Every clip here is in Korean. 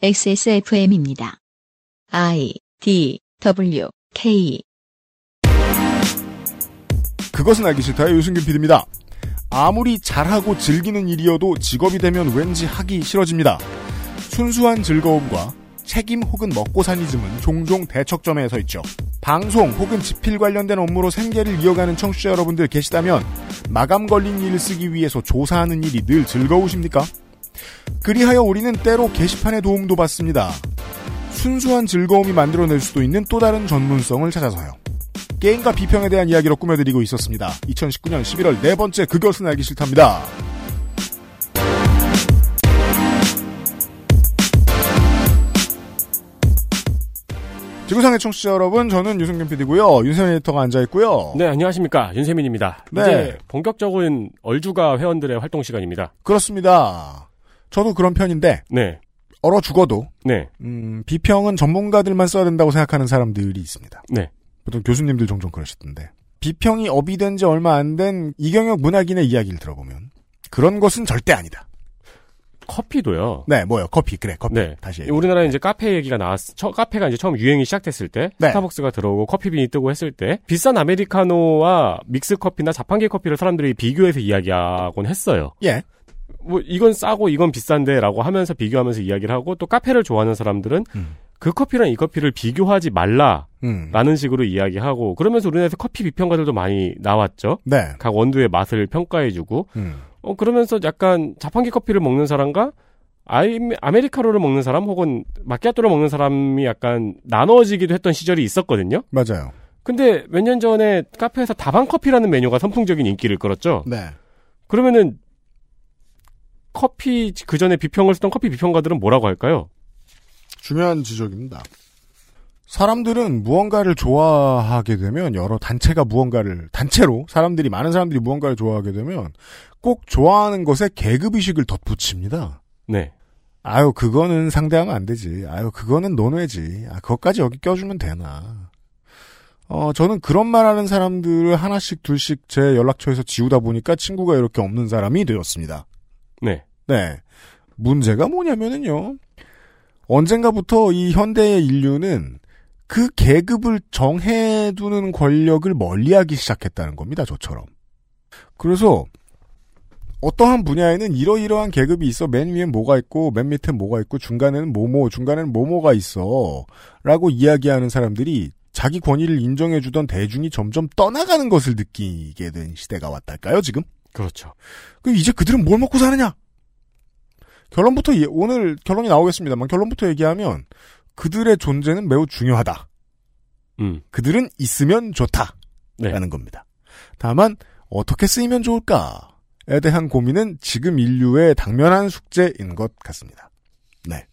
XSFM입니다. I D W K 그것은 알기 싫다의 유승균 PD입니다. 아무리 잘하고 즐기는 일이어도 직업이 되면 왠지 하기 싫어집니다. 순수한 즐거움과 책임 혹은 먹고 사니즘은 종종 대척점에 서 있죠. 방송 혹은 집필 관련된 업무로 생계를 이어가는 청취자 여러분들 계시다면 마감 걸린 일을 쓰기 위해서 조사하는 일이 늘 즐거우십니까? 그리하여 우리는 때로 게시판의 도움도 받습니다. 순수한 즐거움이 만들어낼 수도 있는 또 다른 전문성을 찾아서요. 게임과 비평에 대한 이야기로 꾸며드리고 있었습니다. 2019년 11월 네 번째 그것은 알기 싫답니다. 지구상의 청취자 여러분, 저는 유승균 PD고요. 윤세민 에디터가 앉아있고요. 네, 안녕하십니까. 윤세민입니다. 네. 이제 본격적인 얼주가 회원들의 활동 시간입니다. 그렇습니다. 저도 그런 편인데, 네. 얼어 죽어도, 네. 음, 비평은 전문가들만 써야 된다고 생각하는 사람들이 있습니다. 네. 보통 교수님들 종종 그러시던데. 비평이 업이 된 지 얼마 안 된 이경혁 문학인의 이야기를 들어보면, 그런 것은 절대 아니다. 커피도요. 네, 뭐요? 커피, 그래, 커피. 네. 다시. 얘기해. 우리나라에 이제 카페 얘기가 나왔, 처, 카페가 이제 처음 유행이 시작됐을 때, 네. 스타벅스가 들어오고 커피빈이 뜨고 했을 때, 비싼 아메리카노와 믹스 커피나 자판기 커피를 사람들이 비교해서 이야기하곤 했어요. 예. 뭐, 이건 싸고 이건 비싼데 라고 하면서 비교하면서 이야기를 하고, 또 카페를 좋아하는 사람들은 음. 그 커피랑 이 커피를 비교하지 말라. 음. 라는 식으로 이야기하고, 그러면서 우리나라에서 커피 비평가들도 많이 나왔죠. 네. 각 원두의 맛을 평가해주고, 음. 어, 그러면서 약간 자판기 커피를 먹는 사람과 아이, 아메리카노를 먹는 사람 혹은 마키아토를 먹는 사람이 약간 나눠지기도 했던 시절이 있었거든요. 맞아요. 근데 몇 년 전에 카페에서 다방 커피라는 메뉴가 선풍적인 인기를 끌었죠. 네. 그러면은 커피 그 전에 비평을 쓰던 커피 비평가들은 뭐라고 할까요? 중요한 지적입니다. 사람들은 무언가를 좋아하게 되면 여러 단체가 무언가를 단체로 사람들이 많은 사람들이 무언가를 좋아하게 되면 꼭 좋아하는 것에 계급 의식을 덧붙입니다. 네. 아유 그거는 상대하면 안 되지. 아유 그거는 논외지. 아 그것까지 여기 껴주면 되나. 어 저는 그런 말하는 사람들을 하나씩 둘씩 제 연락처에서 지우다 보니까 친구가 이렇게 없는 사람이 되었습니다. 네. 네. 문제가 뭐냐면은요. 언젠가부터 이 현대의 인류는 그 계급을 정해두는 권력을 멀리하기 시작했다는 겁니다. 저처럼. 그래서 어떠한 분야에는 이러이러한 계급이 있어 맨 위엔 뭐가 있고 맨 밑엔 뭐가 있고 중간에는 뭐뭐 중간에는 뭐뭐가 있어 라고 이야기하는 사람들이 자기 권위를 인정해주던 대중이 점점 떠나가는 것을 느끼게 된 시대가 왔달까요 지금? 그렇죠. 그 이제 그들은 뭘 먹고 사느냐? 결론부터 예- 오늘 결론이 나오겠습니다만 결론부터 얘기하면 그들의 존재는 매우 중요하다. 음. 그들은 있으면 좋다라는 네. 겁니다. 다만 어떻게 쓰이면 좋을까에 대한 고민은 지금 인류의 당면한 숙제인 것 같습니다. 네.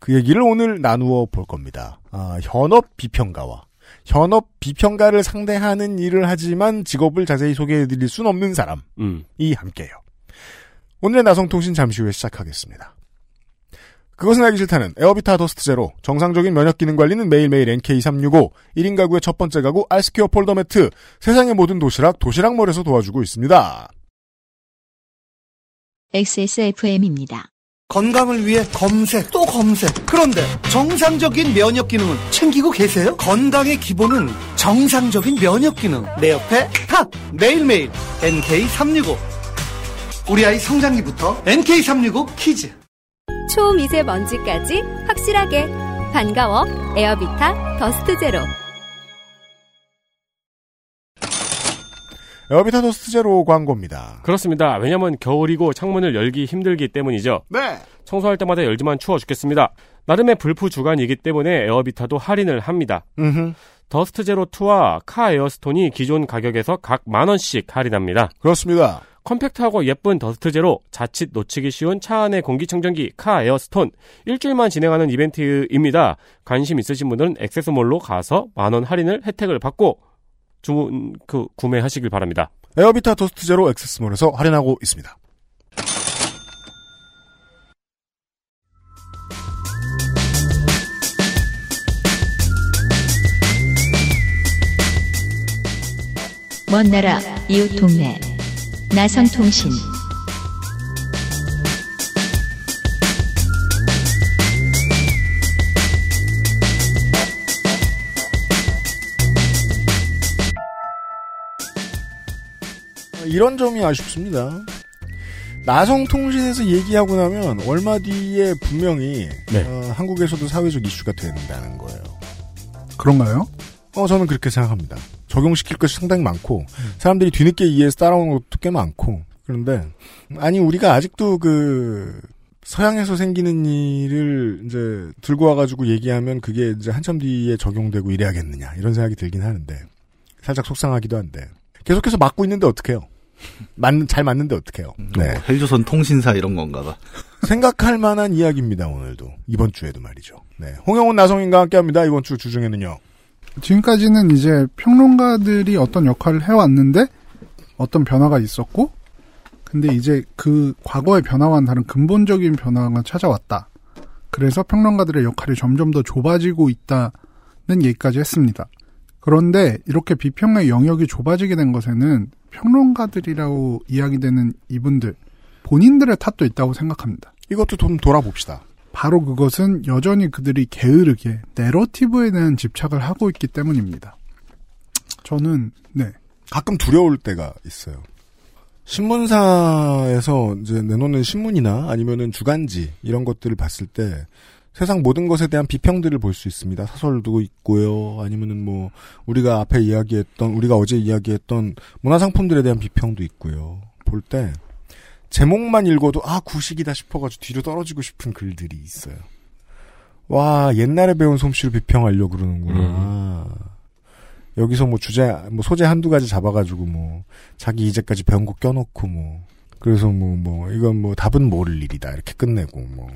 그 얘기를 오늘 나누어 볼 겁니다. 아, 현업 비평가와 현업 비평가를 상대하는 일을 하지만 직업을 자세히 소개해 드릴 순 없는 사람이 음. 함께해요. 오늘의 나성통신 잠시 후에 시작하겠습니다. 그것은 알기 싫다는 에어비타 더스트 제로, 정상적인 면역 기능 관리는 매일매일 NK365, 1인 가구의 첫 번째 가구 알스퀘어 폴더 매트, 세상의 모든 도시락 도시락몰에서 도와주고 있습니다. XSFM입니다. 건강을 위해 검색 또 검색. 그런데 정상적인 면역 기능은 챙기고 계세요? 건강의 기본은 정상적인 면역 기능. 내 옆에 탁! 매일매일. NK365 우리 아이 성장기부터 NK365 키즈. 초미세먼지까지 확실하게. 반가워. 에어비타 더스트 제로 에어비타 더스트 제로 광고입니다. 그렇습니다. 왜냐면 겨울이고 창문을 열기 힘들기 때문이죠. 네. 청소할 때마다 열지만 추워 죽겠습니다. 나름의 블프 주간이기 때문에 에어비타도 할인을 합니다. 음, 더스트 제로 2와 카 에어스톤이 기존 가격에서 각 만 원씩 할인합니다. 그렇습니다. 컴팩트하고 예쁜 더스트 제로, 자칫 놓치기 쉬운 차 안의 공기청정기 카 에어스톤 일주일만 진행하는 이벤트입니다. 관심 있으신 분들은 XS몰로 가서 만원 할인을 혜택을 받고 주문 그 구매하시길 바랍니다. 에어비타 더스트 제로 액세스몰에서 할인하고 있습니다. 먼 나라 이웃 동네 나성통신 이런 점이 아쉽습니다. 나성통신에서 얘기하고 나면 얼마 뒤에 분명히 네. 어, 한국에서도 사회적 이슈가 된다는 거예요. 그런가요? 어, 저는 그렇게 생각합니다. 적용시킬 것이 상당히 많고, 사람들이 뒤늦게 이해해서 따라오는 것도 꽤 많고, 그런데, 아니, 우리가 아직도 그, 서양에서 생기는 일을 이제 들고 와가지고 얘기하면 그게 이제 한참 뒤에 적용되고 이래야겠느냐, 이런 생각이 들긴 하는데, 살짝 속상하기도 한데, 계속해서 맞고 있는데 어떡해요? 맞는, 잘 맞는데 어떡해요? 네. 뭐 헬조선 통신사 이런 건가 봐. 생각할 만한 이야기입니다, 오늘도. 이번 주에도 말이죠. 네. 홍영훈 나성인과 함께 합니다, 이번 주 주중에는요. 지금까지는 이제 평론가들이 어떤 역할을 해왔는데 어떤 변화가 있었고 근데 이제 그 과거의 변화와는 다른 근본적인 변화가 찾아왔다. 그래서 평론가들의 역할이 점점 더 좁아지고 있다는 얘기까지 했습니다. 그런데 이렇게 비평의 영역이 좁아지게 된 것에는 평론가들이라고 이야기되는 이분들 본인들의 탓도 있다고 생각합니다. 이것도 좀 돌아봅시다. 바로 그것은 여전히 그들이 게으르게 내러티브에 대한 집착을 하고 있기 때문입니다. 저는 네 가끔 두려울 때가 있어요. 신문사에서 이제 내놓는 신문이나 아니면은 주간지 이런 것들을 봤을 때 세상 모든 것에 대한 비평들을 볼 수 있습니다. 사설도 있고요. 아니면은 뭐 우리가 앞에 이야기했던 우리가 어제 이야기했던 문화 상품들에 대한 비평도 있고요. 볼 때 제목만 읽어도 아 구식이다 싶어가지고 뒤로 떨어지고 싶은 글들이 있어요. 와 옛날에 배운 솜씨로 비평하려고 그러는구나. 여기서 뭐 주제, 뭐 소재 한두 가지 잡아가지고 뭐 자기 이제까지 배운 거 껴놓고 뭐 그래서 뭐뭐 이건 뭐 답은 모를 일이다 이렇게 끝내고 뭐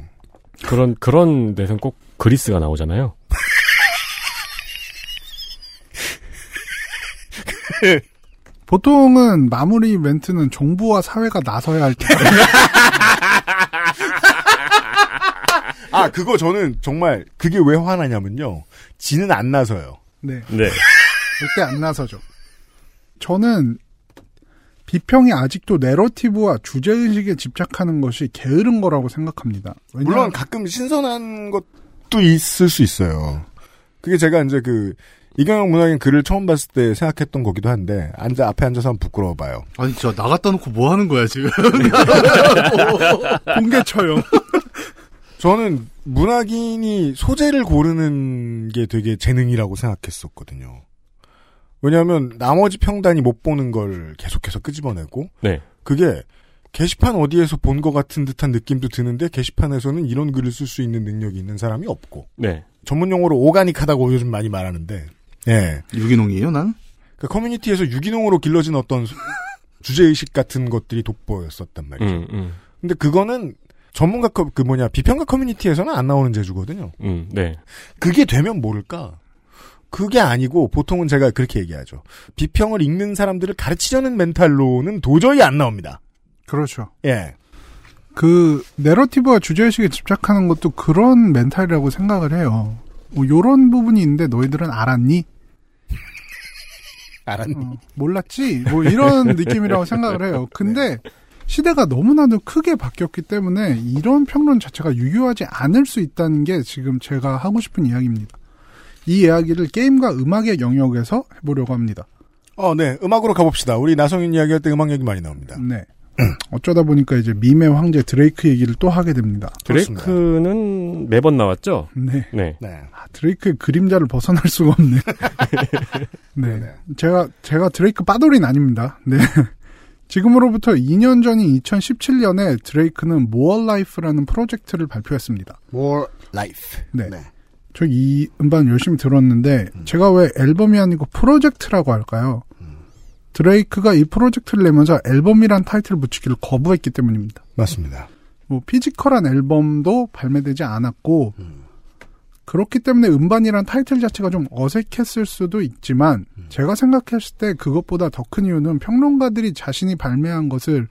그런 그런 데선 꼭 그리스가 나오잖아요. 보통은 마무리 멘트는 정부와 사회가 나서야 할 때. 아, 그거 저는 정말 그게 왜 화나냐면요. 지는 안 나서요. 네. 네. 절대 안 나서죠. 저는 비평이 아직도 내러티브와 주제의식에 집착하는 것이 게으른 거라고 생각합니다. 물론 가끔 신선한 것도 있을 수 있어요. 그게 제가 이제 그 이경영 문학인 글을 처음 봤을 때 생각했던 거기도 한데 앉아 앞에 앉아서 한번 부끄러워 봐요. 아니, 저 나갔다 놓고 뭐 하는 거야, 지금? 공개 처형. 저는 문학인이 소재를 고르는 게 되게 재능이라고 생각했었거든요. 왜냐하면 나머지 평단이 못 보는 걸 계속해서 끄집어내고 네. 그게 게시판 어디에서 본 것 같은 듯한 느낌도 드는데 게시판에서는 이런 글을 쓸 수 있는 능력이 있는 사람이 없고 네. 전문 용어로 오가닉하다고 요즘 많이 말하는데 예. 유기농이에요, 난? 그 커뮤니티에서 유기농으로 길러진 어떤 주제 의식 같은 것들이 돋보였었단 말이죠. 음, 음, 근데 그거는 전문가 커, 그 뭐냐 비평가 커뮤니티에서는 안 나오는 재주거든요. 음, 네. 그게 되면 모를까? 그게 아니고 보통은 제가 그렇게 얘기하죠. 비평을 읽는 사람들을 가르치려는 멘탈로는 도저히 안 나옵니다. 그렇죠. 예. 그 내러티브와 주제의식에 집착하는 것도 그런 멘탈이라고 생각을 해요. 뭐 요런 부분이 있는데 너희들은 알았니? 알았니? 어, 몰랐지? 뭐 이런 느낌이라고 생각을 해요. 근데 시대가 너무나도 크게 바뀌었기 때문에 이런 평론 자체가 유효하지 않을 수 있다는 게 지금 제가 하고 싶은 이야기입니다. 이 이야기를 게임과 음악의 영역에서 해보려고 합니다. 어, 네. 음악으로 가봅시다. 우리 나성인 이야기할 때 음악 얘기 많이 나옵니다. 네. 어쩌다 보니까 이제 밈의 황제 드레이크 얘기를 또 하게 됩니다. 그렇습니다. 드레이크는 매번 나왔죠? 네. 네. 네. 아, 드레이크의 그림자를 벗어날 수가 없네. 네. 제가, 제가 드레이크 빠돌이는 아닙니다. 네. 지금으로부터 2년 전인 2017년에 드레이크는 More Life라는 프로젝트를 발표했습니다. More life. 네. 저 이 음반 열심히 들었는데, 제가 왜 앨범이 아니고 프로젝트라고 할까요? 드레이크가 이 프로젝트를 내면서 앨범이란 타이틀을 붙이기를 거부했기 때문입니다. 맞습니다. 뭐 physical한 앨범도 발매되지 않았고 그렇기 때문에 음반이란 타이틀 자체가 좀 어색했을 수도 있지만 제가 생각했을 때 그것보다 더 큰 이유는 평론가들이 자신이 발매한 것을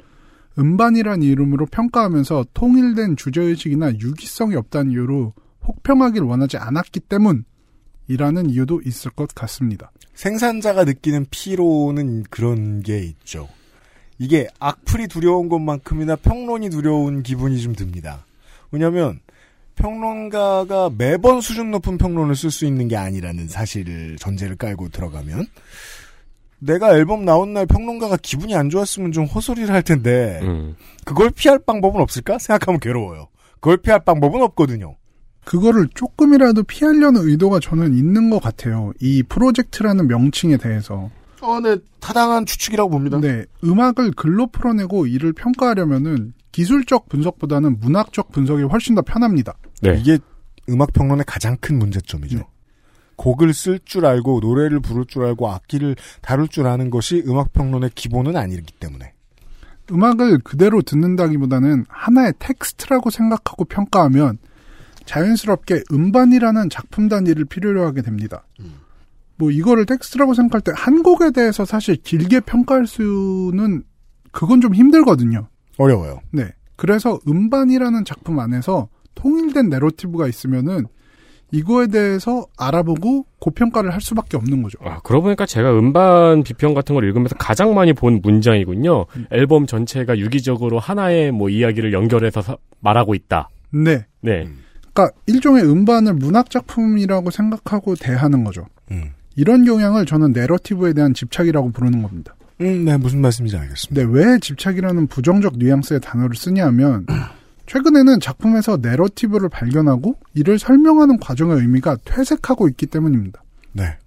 음반이란 이름으로 평가하면서 통일된 주제의식이나 유기성이 없다는 이유로 혹평하길 원하지 않았기 때문이라는 이유도 있을 것 같습니다. 생산자가 느끼는 피로는 그런 게 있죠. 이게 악플이 두려운 것만큼이나 평론이 두려운 기분이 좀 듭니다. 왜냐하면 평론가가 매번 수준 높은 평론을 쓸 수 있는 게 아니라는 사실을 전제를 깔고 들어가면 내가 앨범 나온 날 평론가가 기분이 안 좋았으면 좀 헛소리를 할 텐데 음. 그걸 피할 방법은 없을까? 생각하면 괴로워요. 그걸 피할 방법은 없거든요. 그거를 조금이라도 피하려는 의도가 저는 있는 것 같아요. 이 프로젝트라는 명칭에 대해서. 어, 네, 타당한 추측이라고 봅니다. 네, 음악을 글로 풀어내고 이를 평가하려면은 기술적 분석보다는 문학적 분석이 훨씬 더 편합니다. 네. 이게 음악 평론의 가장 큰 문제점이죠. 네. 곡을 쓸 줄 알고 노래를 부를 줄 알고 악기를 다룰 줄 아는 것이 음악 평론의 기본은 아니기 때문에. 음악을 그대로 듣는다기보다는 하나의 텍스트라고 생각하고 평가하면 자연스럽게 음반이라는 작품 단위를 필요로 하게 됩니다. 뭐 이거를 텍스트라고 생각할 때 한 곡에 대해서 사실 길게 평가할 수는 그건 좀 힘들거든요. 어려워요. 네. 그래서 음반이라는 작품 안에서 통일된 내러티브가 있으면은 이거에 대해서 알아보고 고평가를 할 수밖에 없는 거죠. 아, 그러고 보니까 제가 음반 비평 같은 걸 읽으면서 가장 많이 본 문장이군요. 앨범 전체가 유기적으로 하나의 뭐 이야기를 연결해서 사- 말하고 있다. 네. 네. 그러니까 일종의 음반을 문학 작품이라고 생각하고 대하는 거죠. 음. 이런 경향을 저는 내러티브에 대한 집착이라고 부르는 겁니다. 음, 네, 무슨 말씀인지 알겠습니다. 근데 왜 집착이라는 부정적 뉘앙스의 단어를 쓰냐면 최근에는 작품에서 내러티브를 발견하고 이를 설명하는 과정의 의미가 퇴색하고 있기 때문입니다. 네.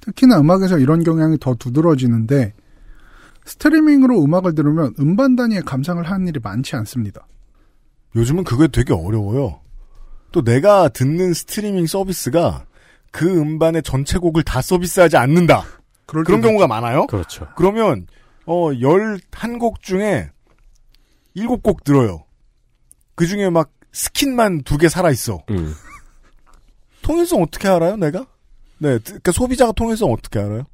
특히나 음악에서 이런 경향이 더 두드러지는데 스트리밍으로 음악을 들으면 음반 단위의 감상을 하는 일이 많지 않습니다. 요즘은 그게 되게 어려워요. 또 내가 듣는 스트리밍 서비스가 그 음반의 전체 곡을 다 서비스하지 않는다. 그런 경우가 많아요. 그렇죠. 그러면 어 11곡 중에 7곡 들어요. 그 중에 막 스킨만 두 개 살아 있어. 음. 통일성 어떻게 알아요, 내가? 네, 그러니까 소비자가 통일성 어떻게 알아요?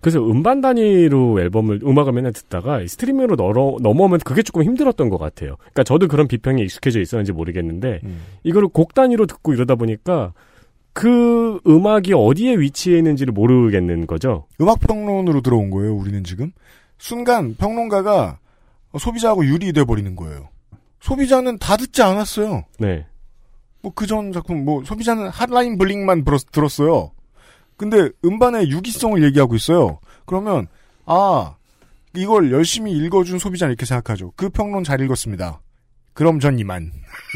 그래서 음반 단위로 앨범을 음악을 맨날 듣다가 이 스트리밍으로 넘어, 넘어오면 그게 조금 힘들었던 것 같아요. 그러니까 저도 그런 비평에 익숙해져 있었는지 모르겠는데 음. 이거를 곡 단위로 듣고 이러다 보니까 그 음악이 어디에 위치해 있는지를 모르겠는 거죠. 음악 평론으로 들어온 거예요, 우리는 지금. 순간 평론가가 소비자하고 유리돼 버리는 거예요. 소비자는 다 듣지 않았어요. 네. 뭐 그 전 작품 뭐 소비자는 핫라인 블링만 들었, 들었어요. 근데 음반의 유기성을 얘기하고 있어요. 그러면 아 이걸 열심히 읽어준 소비자는 이렇게 생각하죠. 그 평론 잘 읽었습니다. 그럼 전 이만.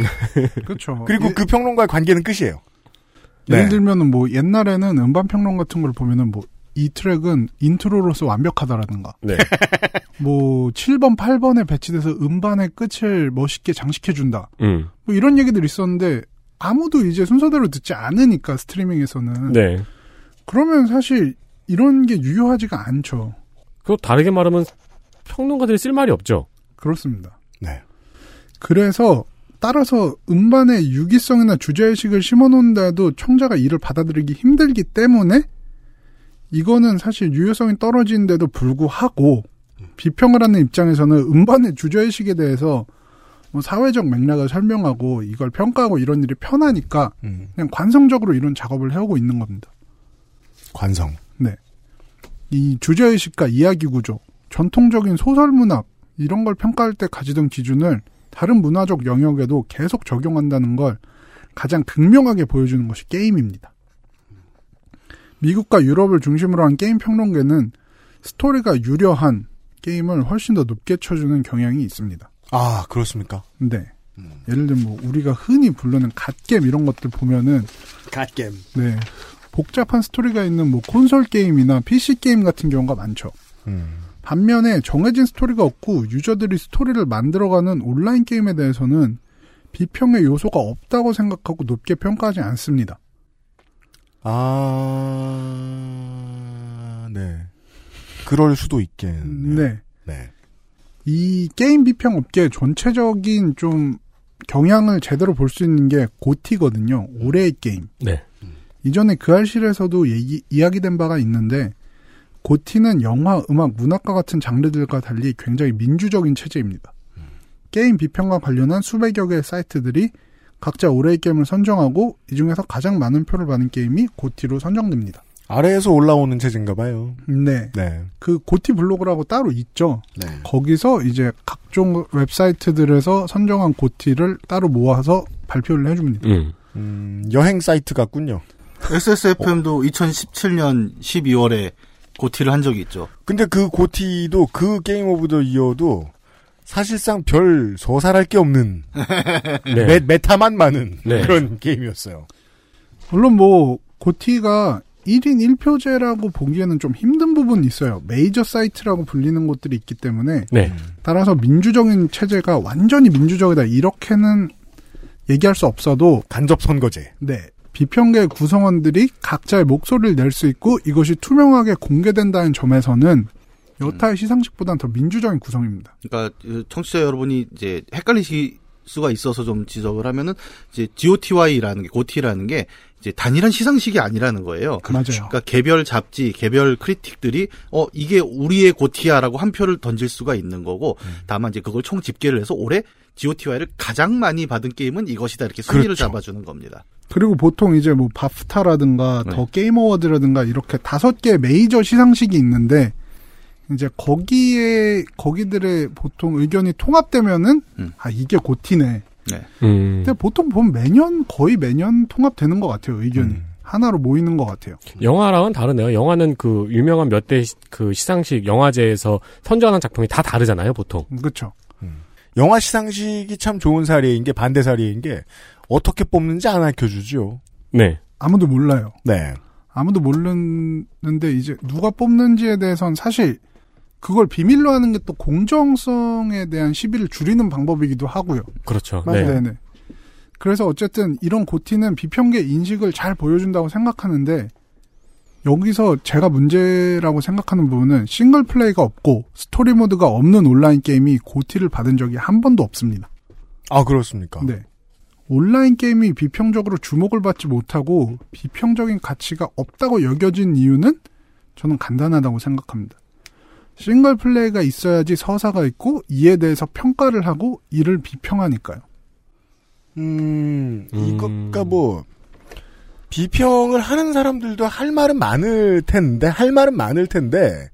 그렇죠. 그리고 예- 그 평론가의 관계는 끝이에요. 예를 네. 들면은 뭐 옛날에는 음반 평론 같은 걸 보면은 뭐 이 트랙은 intro로서 완벽하다라든가 네. 뭐 7번 8번에 배치돼서 음반의 끝을 멋있게 장식해 준다 음. 뭐 이런 얘기들이 있었는데 아무도 이제 순서대로 듣지 않으니까 스트리밍에서는 네. 그러면 사실 이런 게 유효하지가 않죠 그 다르게 말하면 평론가들이 쓸 말이 없죠. 그렇습니다 네. 그래서 따라서 음반의 유기성이나 주제의식을 심어놓는데도 청자가 이를 받아들이기 힘들기 때문에 이거는 사실 유효성이 떨어지는데도 불구하고 비평을 하는 입장에서는 음반의 주제의식에 대해서 뭐 사회적 맥락을 설명하고 이걸 평가하고 이런 일이 편하니까 음, 그냥 관성적으로 이런 작업을 해오고 있는 겁니다. 관성. 이 주제의식과 이야기 구조, 전통적인 소설 문학 이런 걸 평가할 때 가지던 기준을 다른 문화적 영역에도 계속 적용한다는 걸 가장 극명하게 보여주는 것이 게임입니다. 미국과 유럽을 중심으로 한 게임 평론계는 스토리가 유려한 게임을 훨씬 더 높게 쳐주는 경향이 있습니다. 아 그렇습니까? 근데 예를 들면 뭐 우리가 흔히 부르는 갓겜 이런 것들 보면은 갓겜. 네 복잡한 스토리가 있는 뭐 콘솔 게임이나 PC 게임 같은 경우가 많죠. 음. 반면에 정해진 스토리가 없고 유저들이 스토리를 만들어가는 온라인 게임에 대해서는 비평의 요소가 없다고 생각하고 높게 평가하지 않습니다. 아, 네. 그럴 수도 있겠네요. 네. 네. 이 게임 비평 업계 전체적인 좀 경향을 제대로 볼 수 있는 게 고티거든요. 올해의 게임. 네. 이전에 그 알실에서도 얘기, 이야기된 바가 있는데 고티는 영화, 음악, 문학과 같은 장르들과 달리 굉장히 민주적인 체제입니다. 게임 비평과 관련한 수백여 개의 사이트들이 각자 올해의 게임을 선정하고 이 중에서 가장 많은 표를 받은 게임이 GOTY로 선정됩니다. 아래에서 올라오는 체제인가 봐요. 네. 네. 그 GOTY 블로그라고 따로 있죠. 네. 거기서 이제 각종 웹사이트들에서 선정한 GOTY를 따로 모아서 발표를 해줍니다. 음. 음, 여행 사이트 같군요. XSFM도 2017년 12월에 GOTY를 한 적이 있죠. 근데 그 GOTY도 그 Game of the Year도 사실상 별 서살할 게 없는 네. 메, 메타만 많은 네. 그런 게임이었어요. 물론 뭐 고티가 1인 1표제라고 보기에는 좀 힘든 부분이 있어요. 메이저 사이트라고 불리는 곳들이 있기 때문에 네. 따라서 민주적인 체제가 완전히 민주적이다 이렇게는 얘기할 수 없어도 간접 선거제. 네 비평계 구성원들이 각자의 목소리를 낼 수 있고 이것이 투명하게 공개된다는 점에서는 여타의 시상식보다는 더 민주적인 구성입니다. 그러니까 그 청취자 여러분이 이제 헷갈리실 수가 있어서 좀 지적을 하면은 이제 GOTY라는 게 고티라는 게 이제 단일한 시상식이 아니라는 거예요. 맞아요. 그러니까 개별 잡지, 개별 크리틱들이 어 이게 우리의 고티야라고 한 표를 던질 수가 있는 거고 다만 이제 그걸 총 집계를 해서 올해 GOTY를 가장 많이 받은 게임은 이것이다 이렇게 순위를 그렇죠. 잡아주는 겁니다. 그리고 보통 이제 뭐 바프타라든가 네. 더 게임 어워드라든가 이렇게 다섯 개 메이저 시상식이 있는데 이제 거기에 거기들의 보통 의견이 통합되면은 음. 아 이게 고티네. 네. 음. 근데 보통 보면 매년 거의 매년 통합되는 것 같아요 의견이 음. 하나로 모이는 것 같아요. 영화랑은 다르네요. 영화는 그 유명한 몇 대 그 시상식 영화제에서 선정하는 작품이 다 다르잖아요, 보통. 그렇죠. 영화 시상식이 참 좋은 사례인 게 반대 사례인 게 어떻게 뽑는지 안 알려주죠. 네. 아무도 몰라요. 네. 아무도 모르는데 이제 누가 뽑는지에 대해선 사실 그걸 비밀로 하는 게 또 공정성에 대한 시비를 줄이는 방법이기도 하고요. 그렇죠. 네. 네. 네 그래서 어쨌든 이런 GOTY는 비평계 인식을 잘 보여준다고 생각하는데 여기서 제가 문제라고 생각하는 부분은 싱글 플레이가 없고 스토리 모드가 없는 온라인 게임이 GOTY를 받은 적이 한 번도 없습니다. 아 그렇습니까? 네. 온라인 게임이 비평적으로 주목을 받지 못하고 비평적인 가치가 없다고 여겨진 이유는 저는 간단하다고 생각합니다. 싱글 플레이가 있어야지 서사가 있고 이에 대해서 평가를 하고 이를 비평하니까요. 음, 음. 이것가 뭐 비평을 하는 사람들도 할 말은 많을 텐데 할 말은 많을 텐데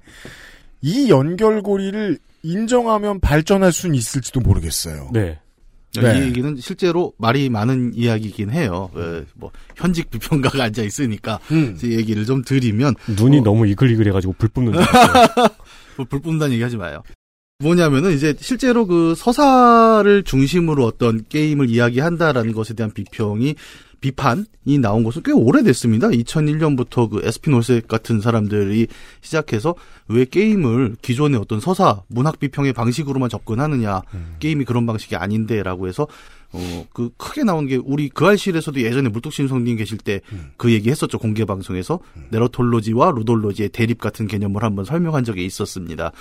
이 연결고리를 인정하면 발전할 수는 있을지도 모르겠어요. 네. 네. 이 얘기는 실제로 말이 많은 이야기이긴 해요. 예, 뭐 현직 비평가가 앉아 있으니까 음. 제 얘기를 좀 드리면 눈이 어. 너무 이글이글해가지고 불 뿜는. 뭐 불 뿜다는 얘기 하지 마요. 뭐냐면은 이제 실제로 그 서사를 중심으로 어떤 게임을 이야기한다라는 것에 대한 비평이 비판이 나온 것은 꽤 오래됐습니다. 2001년부터 그 에스피노세 같은 사람들이 시작해서 왜 게임을 기존의 어떤 서사, 문학 비평의 방식으로만 접근하느냐. 게임이 그런 방식이 아닌데라고 해서 어, 그 크게 나온 게 우리 그 알실에서도 예전에 물뚝심성님 계실 때그 얘기 했었죠. 공개 방송에서 네러톨로지와 루돌로지의 대립 같은 개념을 한번 설명한 적이 있었습니다.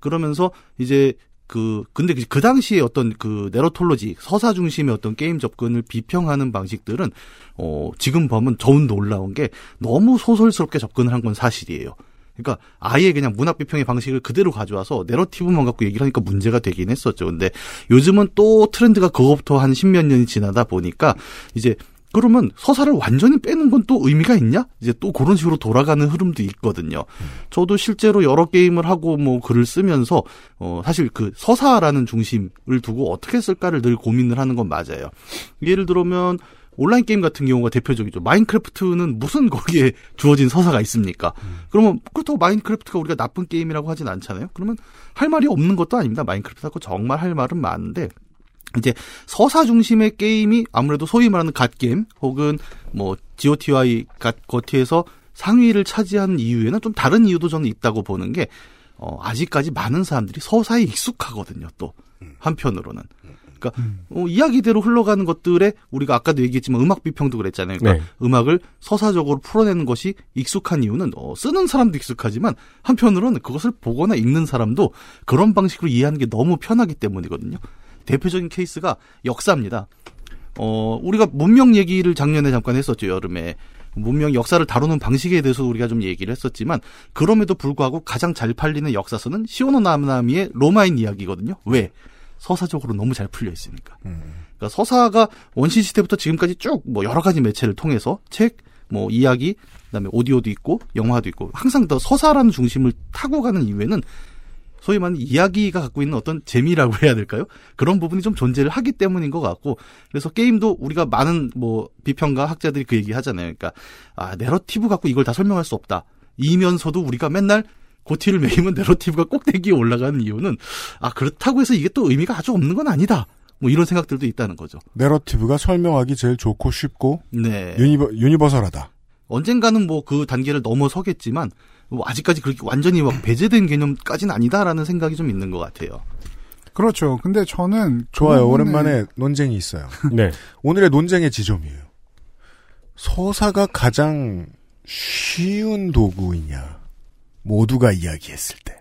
그러면서 이제 그 근데 그- 그 당시에 어떤 그 네러톨로지 서사 중심의 어떤 게임 접근을 비평하는 방식들은 어 지금 보면 더운 놀라운 게 너무 소설스럽게 접근을 한 건 사실이에요. 그러니까 아예 그냥 문학 비평의 방식을 그대로 가져와서 내러티브만 갖고 얘기를 하니까 문제가 되긴 했었죠. 근데 요즘은 또 트렌드가 그거부터 한 십몇 년이 지나다 보니까 이제 그러면 서사를 완전히 빼는 건 또 의미가 있냐? 이제 또 그런 식으로 돌아가는 흐름도 있거든요. 저도 실제로 여러 게임을 하고 뭐 글을 쓰면서 어 사실 그 서사라는 중심을 두고 어떻게 쓸까를 늘 고민을 하는 건 맞아요. 예를 들면 온라인 게임 같은 경우가 대표적이죠. 마인크래프트는 무슨 거기에 주어진 서사가 있습니까? 그러면 그렇다고 마인크래프트가 우리가 나쁜 게임이라고 하진 않잖아요. 그러면 할 말이 없는 것도 아닙니다. 마인크래프트 하고 정말 할 말은 많은데 이제 서사 중심의 게임이 아무래도 소위 말하는 갓 게임 혹은 뭐 GOTY 갓 GOTY에서 상위를 차지하는 이유에는 좀 다른 이유도 저는 있다고 보는 게 어, 아직까지 많은 사람들이 서사에 익숙하거든요. 또 한편으로는. 그러니까 어, 이야기대로 흘러가는 것들에 우리가 아까도 얘기했지만 음악 비평도 그랬잖아요. 그러니까 네. 음악을 서사적으로 풀어내는 것이 익숙한 이유는 어, 쓰는 사람도 익숙하지만 한편으로는 그것을 보거나 읽는 사람도 그런 방식으로 이해하는 게 너무 편하기 때문이거든요. 대표적인 케이스가 역사입니다. 어, 우리가 문명 얘기를 작년에 잠깐 했었죠, 여름에. 문명 역사를 다루는 방식에 대해서 우리가 좀 얘기를 했었지만, 그럼에도 불구하고 가장 잘 팔리는 역사서는 시오노 나미의 로마인 이야기거든요. 왜? 서사적으로 너무 잘 풀려 있으니까. 그러니까 서사가 원시 시대부터 지금까지 쭉 뭐 여러 가지 매체를 통해서 책, 뭐 이야기, 그다음에 오디오도 있고 영화도 있고 항상 더 서사라는 중심을 타고 가는 이유에는 소위 말하는 이야기가 갖고 있는 어떤 재미라고 해야 될까요? 그런 부분이 좀 존재를 하기 때문인 것 같고 그래서 게임도 우리가 많은 뭐 비평가 학자들이 그 얘기 하잖아요. 그러니까 아 내러티브 갖고 이걸 다 설명할 수 없다. 이면서도 우리가 맨날 고티를 매이면 내러티브가 꼭대기에 올라가는 이유는 아 그렇다고 해서 이게 또 의미가 아주 없는 건 아니다. 뭐 이런 생각들도 있다는 거죠. 내러티브가 설명하기 제일 좋고 쉽고 네. univer, universal하다. 언젠가는 뭐 그 단계를 넘어서겠지만 뭐 아직까지 그렇게 완전히 막 배제된 개념까지는 아니다라는 생각이 좀 있는 것 같아요. 그렇죠. 근데 저는 그 좋아요. 부분에- 오랜만에 논쟁이 있어요. 네. 오늘의 논쟁의 지점이에요. 서사가 가장 쉬운 도구이냐. 모두가 이야기했을 때.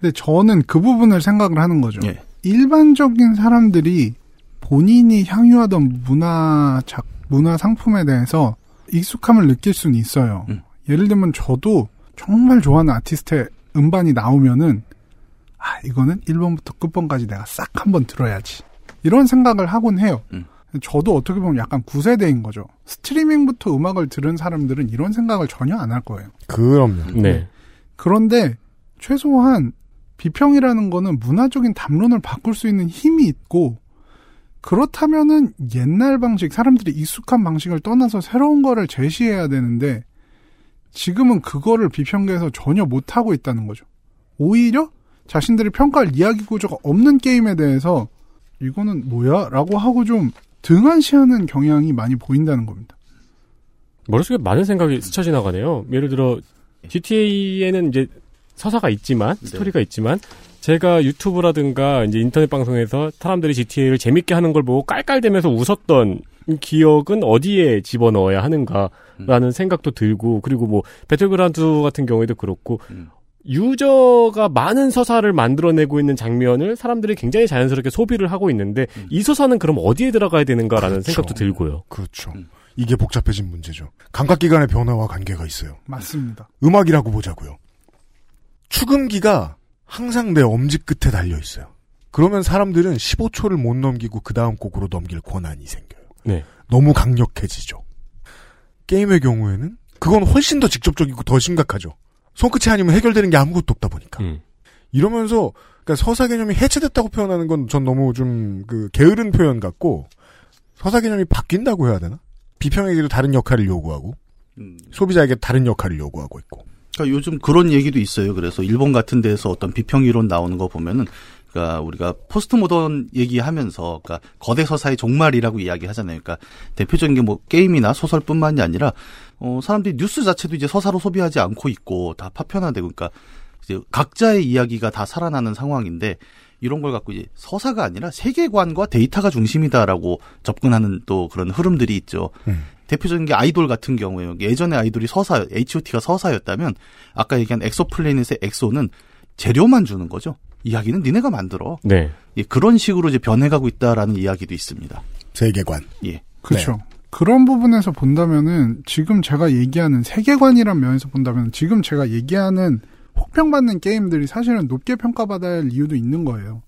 근데 저는 그 부분을 생각을 하는 거죠. 예. 일반적인 사람들이 본인이 향유하던 문화 작 문화 상품에 대해서 익숙함을 느낄 수는 있어요. 음. 예를 들면 저도 정말 좋아하는 아티스트의 음반이 나오면은 아 이거는 1번부터 끝번까지 내가 싹 한번 들어야지 이런 생각을 하곤 해요. 음. 저도 어떻게 보면 약간 구세대인 거죠. 스트리밍부터 음악을 들은 사람들은 이런 생각을 전혀 안 할 거예요. 그럼요. 네. 그런데 최소한 비평이라는 거는 문화적인 담론을 바꿀 수 있는 힘이 있고 그렇다면은 옛날 방식 사람들이 익숙한 방식을 떠나서 새로운 거를 제시해야 되는데 지금은 그거를 비평계에서 전혀 못 하고 있다는 거죠. 오히려 자신들이 평가할 이야기 구조가 없는 게임에 대해서 이거는 뭐야 라고 하고 좀 등한시하는 경향이 많이 보인다는 겁니다. 머릿속에 많은 생각이 스쳐 지나가네요. 예를 들어 GTA에는 이제 서사가 있지만 네. 스토리가 있지만 제가 유튜브라든가 이제 인터넷 방송에서 사람들이 GTA를 재밌게 하는 걸 보고 깔깔대면서 웃었던 기억은 어디에 집어넣어야 하는가라는 생각도 들고 그리고 뭐 배틀그라운드 같은 경우에도 그렇고 음. 유저가 많은 서사를 만들어내고 있는 장면을 사람들이 굉장히 자연스럽게 소비를 하고 있는데 음. 이 서사는 그럼 어디에 들어가야 되는가라는 그렇죠. 생각도 들고요. 그렇죠. 음. 이게 복잡해진 문제죠. 감각기관의 변화와 관계가 있어요. 맞습니다. 음악이라고 보자고요. 추금기가 항상 내 엄지 끝에 달려 있어요. 그러면 사람들은 15초를 못 넘기고 그 다음 곡으로 넘길 권한이 생겨요. 네. 너무 강력해지죠. 게임의 경우에는 그건 훨씬 더 직접적이고 더 심각하죠. 손끝이 아니면 해결되는 게 아무것도 없다 보니까. 음. 이러면서 그러니까 서사 개념이 해체됐다고 표현하는 건 전 너무 좀 그 게으른 표현 같고 서사 개념이 바뀐다고 해야 되나? 비평에게도 다른 역할을 요구하고 음. 소비자에게 다른 역할을 요구하고 있고. 그러니까 요즘 그런 얘기도 있어요. 그래서 일본 같은 데서 어떤 비평 이론 나오는 거 보면은 그러니까 우리가 포스트 모던 얘기하면서 그러니까 거대 서사의 종말이라고 이야기하잖아요. 그러니까 대표적인 게 뭐 게임이나 소설뿐만이 아니라 어 사람들이 뉴스 자체도 이제 서사로 소비하지 않고 있고 다 파편화되고 그러니까 이제 각자의 이야기가 다 살아나는 상황인데 이런 걸 갖고 이제 서사가 아니라 세계관과 데이터가 중심이다라고 접근하는 또 그런 흐름들이 있죠. 음. 대표적인 게 아이돌 같은 경우에요. 예전에 아이돌이 서사, H.O.T.가 서사였다면 아까 얘기한 엑소플래닛의 엑소는 재료만 주는 거죠. 이야기는 니네가 만들어. 네. 예, 그런 식으로 이제 변해가고 있다라는 이야기도 있습니다. 세계관. 예. 그렇죠. 그런 부분에서 본다면은 지금 제가 얘기하는 세계관이란 면에서 본다면 지금 제가 얘기하는 혹평받는 게임들이 사실은 높게 평가받아야 할 이유도 있는 거예요.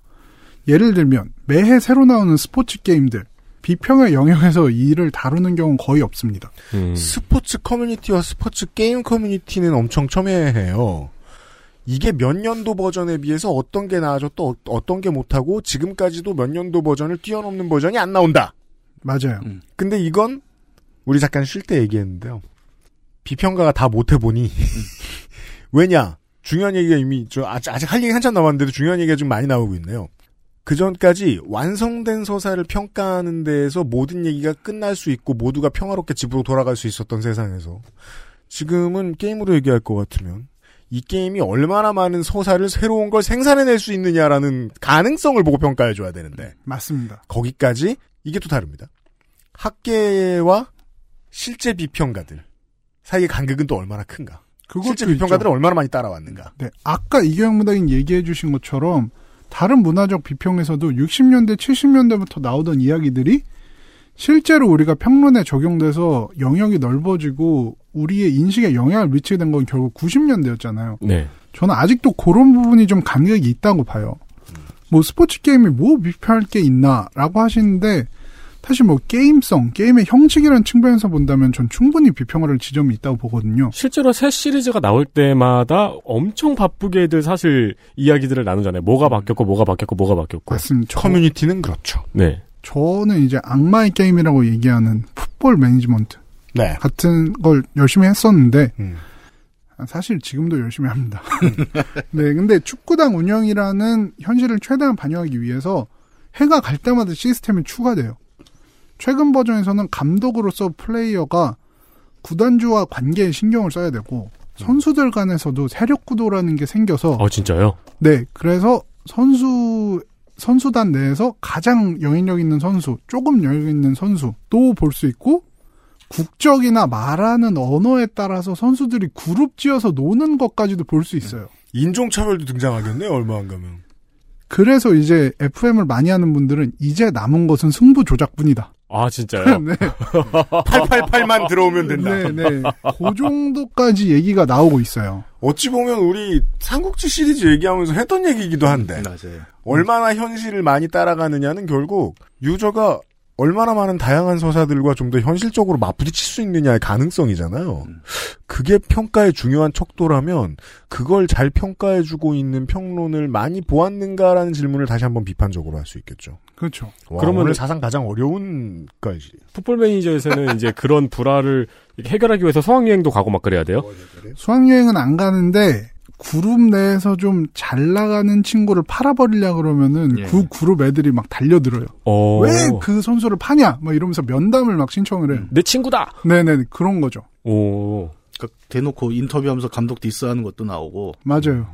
예를 들면 매해 새로 나오는 스포츠 게임들 비평의 영역에서 이를 다루는 경우는 거의 없습니다. 음. 스포츠 커뮤니티와 스포츠 게임 커뮤니티는 엄청 첨예해요. 이게 몇 년도 버전에 비해서 어떤 게 나아졌고 어- 어떤 게 못하고 지금까지도 몇 년도 버전을 뛰어넘는 버전이 안 나온다. 맞아요. 음. 근데 이건 우리 잠깐 쉴 때 얘기했는데요. 비평가가 다 못해보니 왜냐 중요한 얘기가 이미 저 아직, 아직 할 얘기 한참 남았는데도 중요한 얘기가 좀 많이 나오고 있네요. 그 전까지 완성된 서사를 평가하는 데에서 모든 얘기가 끝날 수 있고 모두가 평화롭게 집으로 돌아갈 수 있었던 세상에서 지금은 게임으로 얘기할 것 같으면 이 게임이 얼마나 많은 서사를 새로운 걸 생산해낼 수 있느냐라는 가능성을 보고 평가해줘야 되는데 맞습니다. 거기까지 이게 또 다릅니다. 학계와 실제 비평가들 사이의 간극은 또 얼마나 큰가? 그것도 실제. 비평가들은 얼마나 많이 따라왔는가? 네, 아까 이경영 무당인 얘기해 주신 것처럼 다른 문화적 비평에서도 60년대, 70년대부터 나오던 이야기들이 실제로 우리가 평론에 적용돼서 영역이 넓어지고 우리의 인식에 영향을 미치게 된 건 결국 90년대였잖아요. 네. 저는 아직도 그런 부분이 좀 간격이 있다고 봐요. 뭐 스포츠 게임이 뭐 비평할 게 있나라고 하시는데 사실 뭐 게임성, 게임의 형식이라는 측면에서 본다면 전 충분히 비평할 지점이 있다고 보거든요. 실제로 새 시리즈가 나올 때마다 엄청 바쁘게들 사실 이야기들을 나누잖아요. 뭐가 바뀌었고, 뭐가 바뀌었고, 뭐가 바뀌었고. 맞습니다. 저- 커뮤니티는 그렇죠. 네. 저는 이제 악마의 게임이라고 얘기하는 풋볼 매니지먼트 네. 같은 걸 열심히 했었는데 음. 아, 사실 지금도 열심히 합니다. 네, 근데 축구당 운영이라는 현실을 최대한 반영하기 위해서 해가 갈 때마다 시스템이 추가돼요. 최근 버전에서는 감독으로서 플레이어가 구단주와 관계에 신경을 써야 되고 선수들 간에서도 세력 구도라는 게 생겨서 어, 진짜요? 네, 그래서 선수 선수단 내에서 가장 영향력 있는 선수, 조금 영향력 있는 선수도 볼 수 있고 국적이나 말하는 언어에 따라서 선수들이 그룹 지어서 노는 것까지도 볼 수 있어요. 인종차별도 등장하겠네요, 얼마 안 가면. 그래서 이제 FM을 많이 하는 분들은 이제 남은 것은 승부 조작뿐이다. 아, 진짜요? 네, 888만 들어오면 된다. 네, 네. 그 정도까지 얘기가 나오고 있어요. 어찌 보면 우리 삼국지 시리즈 얘기하면서 했던 얘기이기도 한데 맞아요. 얼마나 현실을 많이 따라가느냐는 결국 유저가 얼마나 많은 다양한 서사들과 좀 더 현실적으로 맞부딪힐 수 있느냐의 가능성이잖아요. 그게 평가의 중요한 척도라면 그걸 잘 평가해주고 있는 평론을 많이 보았는가라는 질문을 다시 한번 비판적으로 할 수 있겠죠. 그렇죠. 와, 그러면은- 오늘 사상 가장 어려운 까지. 풋볼 매니저에서는 이제 그런 불화를 해결하기 위해서 수학여행도 가고 막 그래야 돼요? 수학여행은 안 가는데 그룹 내에서 좀 잘 나가는 친구를 팔아버리려 그러면은 예. 그 그룹 애들이 막 달려들어요. 어. 왜그 선수를 파냐? 막 이러면서 면담을 막 신청을 해요. 내 친구다! 네네 그런 거죠. 오. 그러니까 대놓고 인터뷰하면서 감독 디스하는 것도 나오고 맞아요.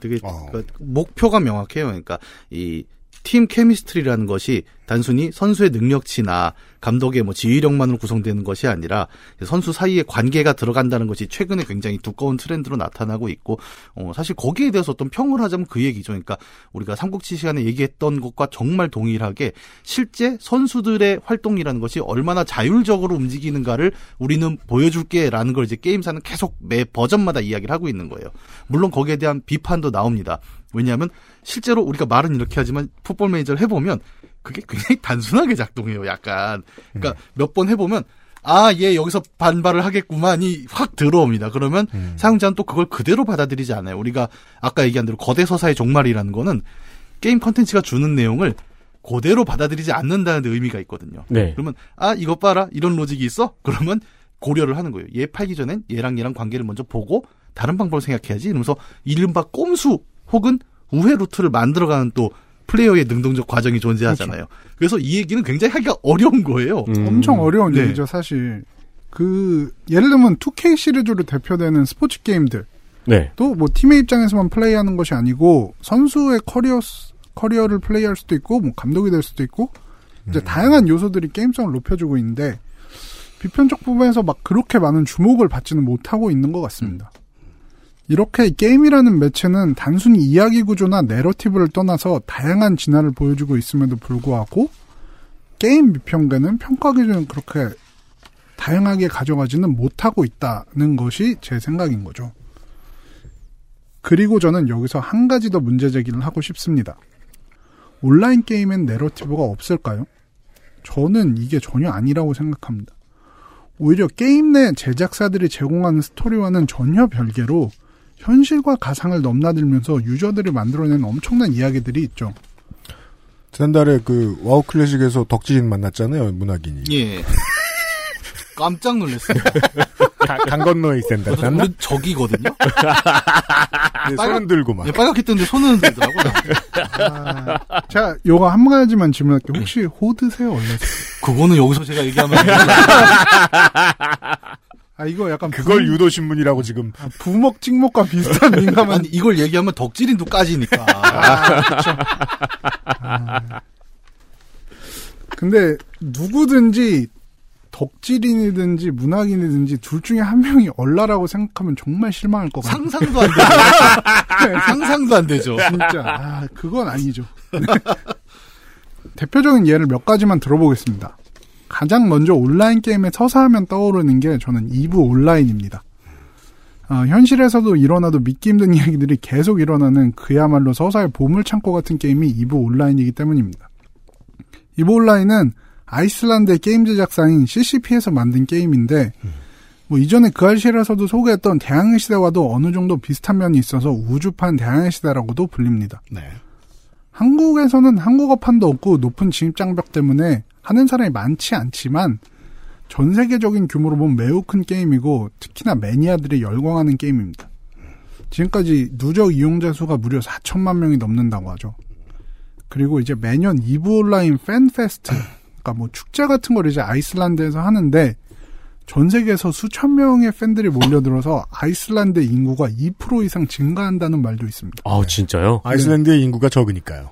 되게 어. 그러니까 목표가 명확해요. 그러니까 이 팀 케미스트리라는 것이 단순히 선수의 능력치나 감독의 뭐 지휘력만으로 구성되는 것이 아니라 선수 사이에 관계가 들어간다는 것이 최근에 굉장히 두꺼운 트렌드로 나타나고 있고 어 사실 거기에 대해서 어떤 평을 하자면 그 얘기죠. 그러니까 우리가 삼국지 시간에 얘기했던 것과 정말 동일하게 실제 선수들의 활동이라는 것이 얼마나 자율적으로 움직이는가를 우리는 보여줄게라는 걸 이제 게임사는 계속 매 버전마다 이야기를 하고 있는 거예요. 물론 거기에 대한 비판도 나옵니다. 왜냐하면 실제로 우리가 말은 이렇게 하지만 풋볼 매니저를 해보면 그게 굉장히 단순하게 작동해요. 약간 그러니까 몇번 해보면 아 얘 여기서 반발을 하겠구만이 확 들어옵니다. 그러면 사용자는 또 그걸 그대로 받아들이지 않아요. 우리가 아까 얘기한 대로 거대 서사의 종말이라는 거는 게임 컨텐츠가 주는 내용을 그대로 받아들이지 않는다는 데 의미가 있거든요. 네. 그러면 아 이것 봐라 이런 로직이 있어? 그러면 고려를 하는 거예요. 얘 팔기 전엔 얘랑 얘랑 관계를 먼저 보고 다른 방법을 생각해야지. 이러면서 이른바 꼼수 혹은 우회 루트를 만들어가는 또 플레이어의 능동적 과정이 존재하잖아요. 그래서이 얘기는 굉장히 하기가 어려운 거예요. 음. 엄청 어려운 네. 얘기죠 사실. 그 예를 들면 2K 시리즈로 대표되는 스포츠 게임들 네. 또 뭐 팀의 입장에서만 플레이하는 것이 아니고 선수의 커리어 커리어를 플레이할 수도 있고 뭐 감독이 될 수도 있고 이제 다양한 요소들이 게임성을 높여주고 있는데 비편적 부분에서 막 그렇게 많은 주목을 받지는 못하고 있는 것 같습니다. 이렇게 게임이라는 매체는 단순히 이야기 구조나 내러티브를 떠나서 다양한 진화를 보여주고 있음에도 불구하고 게임 비평가는 평가 기준을 그렇게 다양하게 가져가지는 못하고 있다는 것이 제 생각인 거죠. 그리고 저는 여기서 한 가지 더 문제 제기를 하고 싶습니다. 온라인 게임엔 내러티브가 없을까요? 저는 이게 전혀 아니라고 생각합니다. 오히려 게임 내 제작사들이 제공하는 스토리와는 전혀 별개로 현실과 가상을 넘나들면서 유저들이 만들어낸 엄청난 이야기들이 있죠. 지난달에 그 와우 클래식에서 덕질인 만났잖아요, 문학인이. 예. 깜짝 놀랐어요. 가- 강 건너에 나 우리 적이거든요. 네, 손은 들고 막. 예, 빨갛게 뜨는데 손은 흔들더라고요. 아, 제가 요거 한 가지만 질문할게요. 혹시 호드세요, 원래? 그거는 여기서 제가 얘기하면. 아, 이거 약간 그걸 부, 유도 신문이라고 지금. 아, 부먹 찍먹과 비슷한 민감한 아니 이걸 얘기하면 덕질인도 까지니까. 근데 누구든지 덕질인이든지 문학인이든지 둘 중에 한 명이 얼라라고 생각하면 정말 실망할 것 같아요. 상상도 안 되죠. 상상도 안 되죠. 진짜 아, 그건 아니죠. 네. 대표적인 예를 몇 가지만 들어보겠습니다. 가장 먼저 온라인 게임에 서사하면 떠오르는 게 저는 2부 온라인입니다. 아, 현실에서도 일어나도 믿기 힘든 이야기들이 계속 일어나는 그야말로 서사의 보물창고 같은 게임이 2부 온라인이기 때문입니다. 2부 온라인은 아이슬란드의 게임 제작사인 CCP에서 만든 게임인데 뭐 이전에 그 알실에서도 소개했던 대항해 시대와도 어느 정도 비슷한 면이 있어서 우주판 대항해 시대라고도 불립니다. 네. 한국에서는 한국어판도 없고 높은 진입장벽 때문에 하는 사람이 많지 않지만 전 세계적인 규모로 보면 매우 큰 게임이고 특히나 매니아들이 열광하는 게임입니다. 지금까지 누적 이용자 수가 무려 4천만 명이 넘는다고 하죠. 그리고 이제 매년 이브 온라인 Fan Fest, 그러니까 뭐 축제 같은 걸 이제 아이슬란드에서 하는데 전 세계에서 수천 명의 팬들이 몰려들어서 아이슬란드 인구가 2% 이상 증가한다는 말도 있습니다. 아 진짜요? 아이슬란드의 인구가 적으니까요.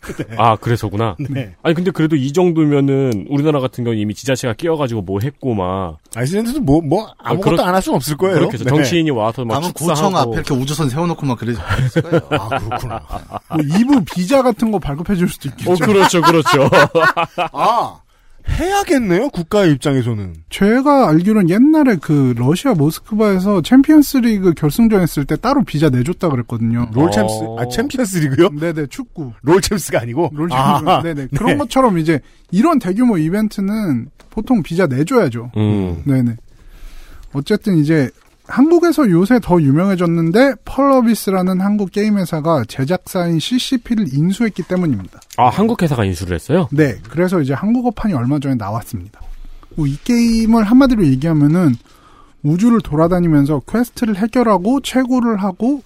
아 그래서구나. 네. 아니 근데 그래도 이 정도면은 우리나라 같은 경우 이미 지자체가 끼어가지고 뭐 했고 막 아이슬란드도 뭐, 뭐, 아무것도 그렇- 안할 수는 없을 거예요. 그렇게 해서 네. 정치인이 와서 막 아마 축사하고 구청 앞에 이렇게 우주선 세워놓고 막 그러지 않았을 거예요. 아, 그렇구나. 뭐 이브 비자 같은 거 발급해 줄 수도 있겠죠. 어 그렇죠 그렇죠. 아, 해야겠네요, 국가의 입장에서는. 제가 알기로는 옛날에 그 러시아 모스크바에서 챔피언스 리그 결승전 했을 때 따로 비자 내줬다 그랬거든요. 롤 챔스, 어. 아, 챔피언스 리그요? 네네, 축구. 롤 챔스가 아니고? 롤 아. 네네. 그런 것처럼 이제 이런 대규모 이벤트는 보통 비자 내줘야죠. 음. 네네. 어쨌든 이제 한국에서 요새 더 유명해졌는데 펄어비스라는 한국 게임 회사가 제작사인 CCP를 인수했기 때문입니다. 아 한국 회사가 인수를 했어요? 네, 그래서 이제 한국어판이 얼마 전에 나왔습니다. 뭐이 게임을 한마디로 얘기하면은 우주를 돌아다니면서 quest를 해결하고 채굴을 하고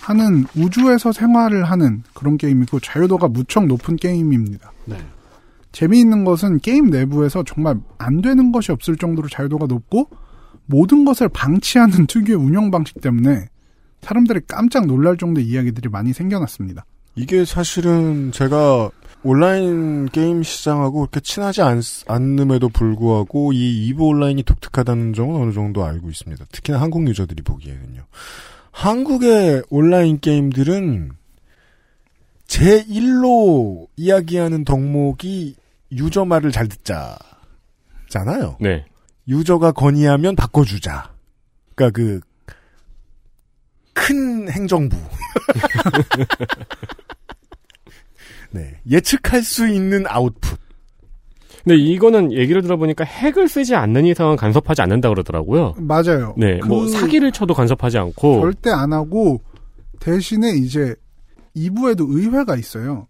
하는 우주에서 생활을 하는 그런 게임이고 자유도가 무척 높은 게임입니다. 네. 재미있는 것은 게임 내부에서 정말 안 되는 것이 없을 정도로 자유도가 높고 모든 것을 방치하는 특유의 운영 방식 때문에 사람들이 깜짝 놀랄 정도의 이야기들이 많이 생겨났습니다. 이게 사실은 제가 온라인 게임 시장하고 그렇게 친하지 않, 않음에도 불구하고 이 이브 온라인이 독특하다는 점은 어느 정도 알고 있습니다. 특히나 한국 유저들이 보기에는요. 한국의 온라인 게임들은 제1로 이야기하는 덕목이 유저 말을 잘 듣자잖아요. 네. 유저가 건의하면 바꿔주자. 그러니까 그 큰 행정부. 네. 예측할 수 있는 아웃풋. 근데 이거는 얘기를 들어보니까 핵을 쓰지 않는 이상은 간섭하지 않는다 그러더라고요. 맞아요. 네, 그 뭐 사기를 쳐도 간섭하지 않고 절대 안 하고 대신에 이제 2부에도 의회가 있어요.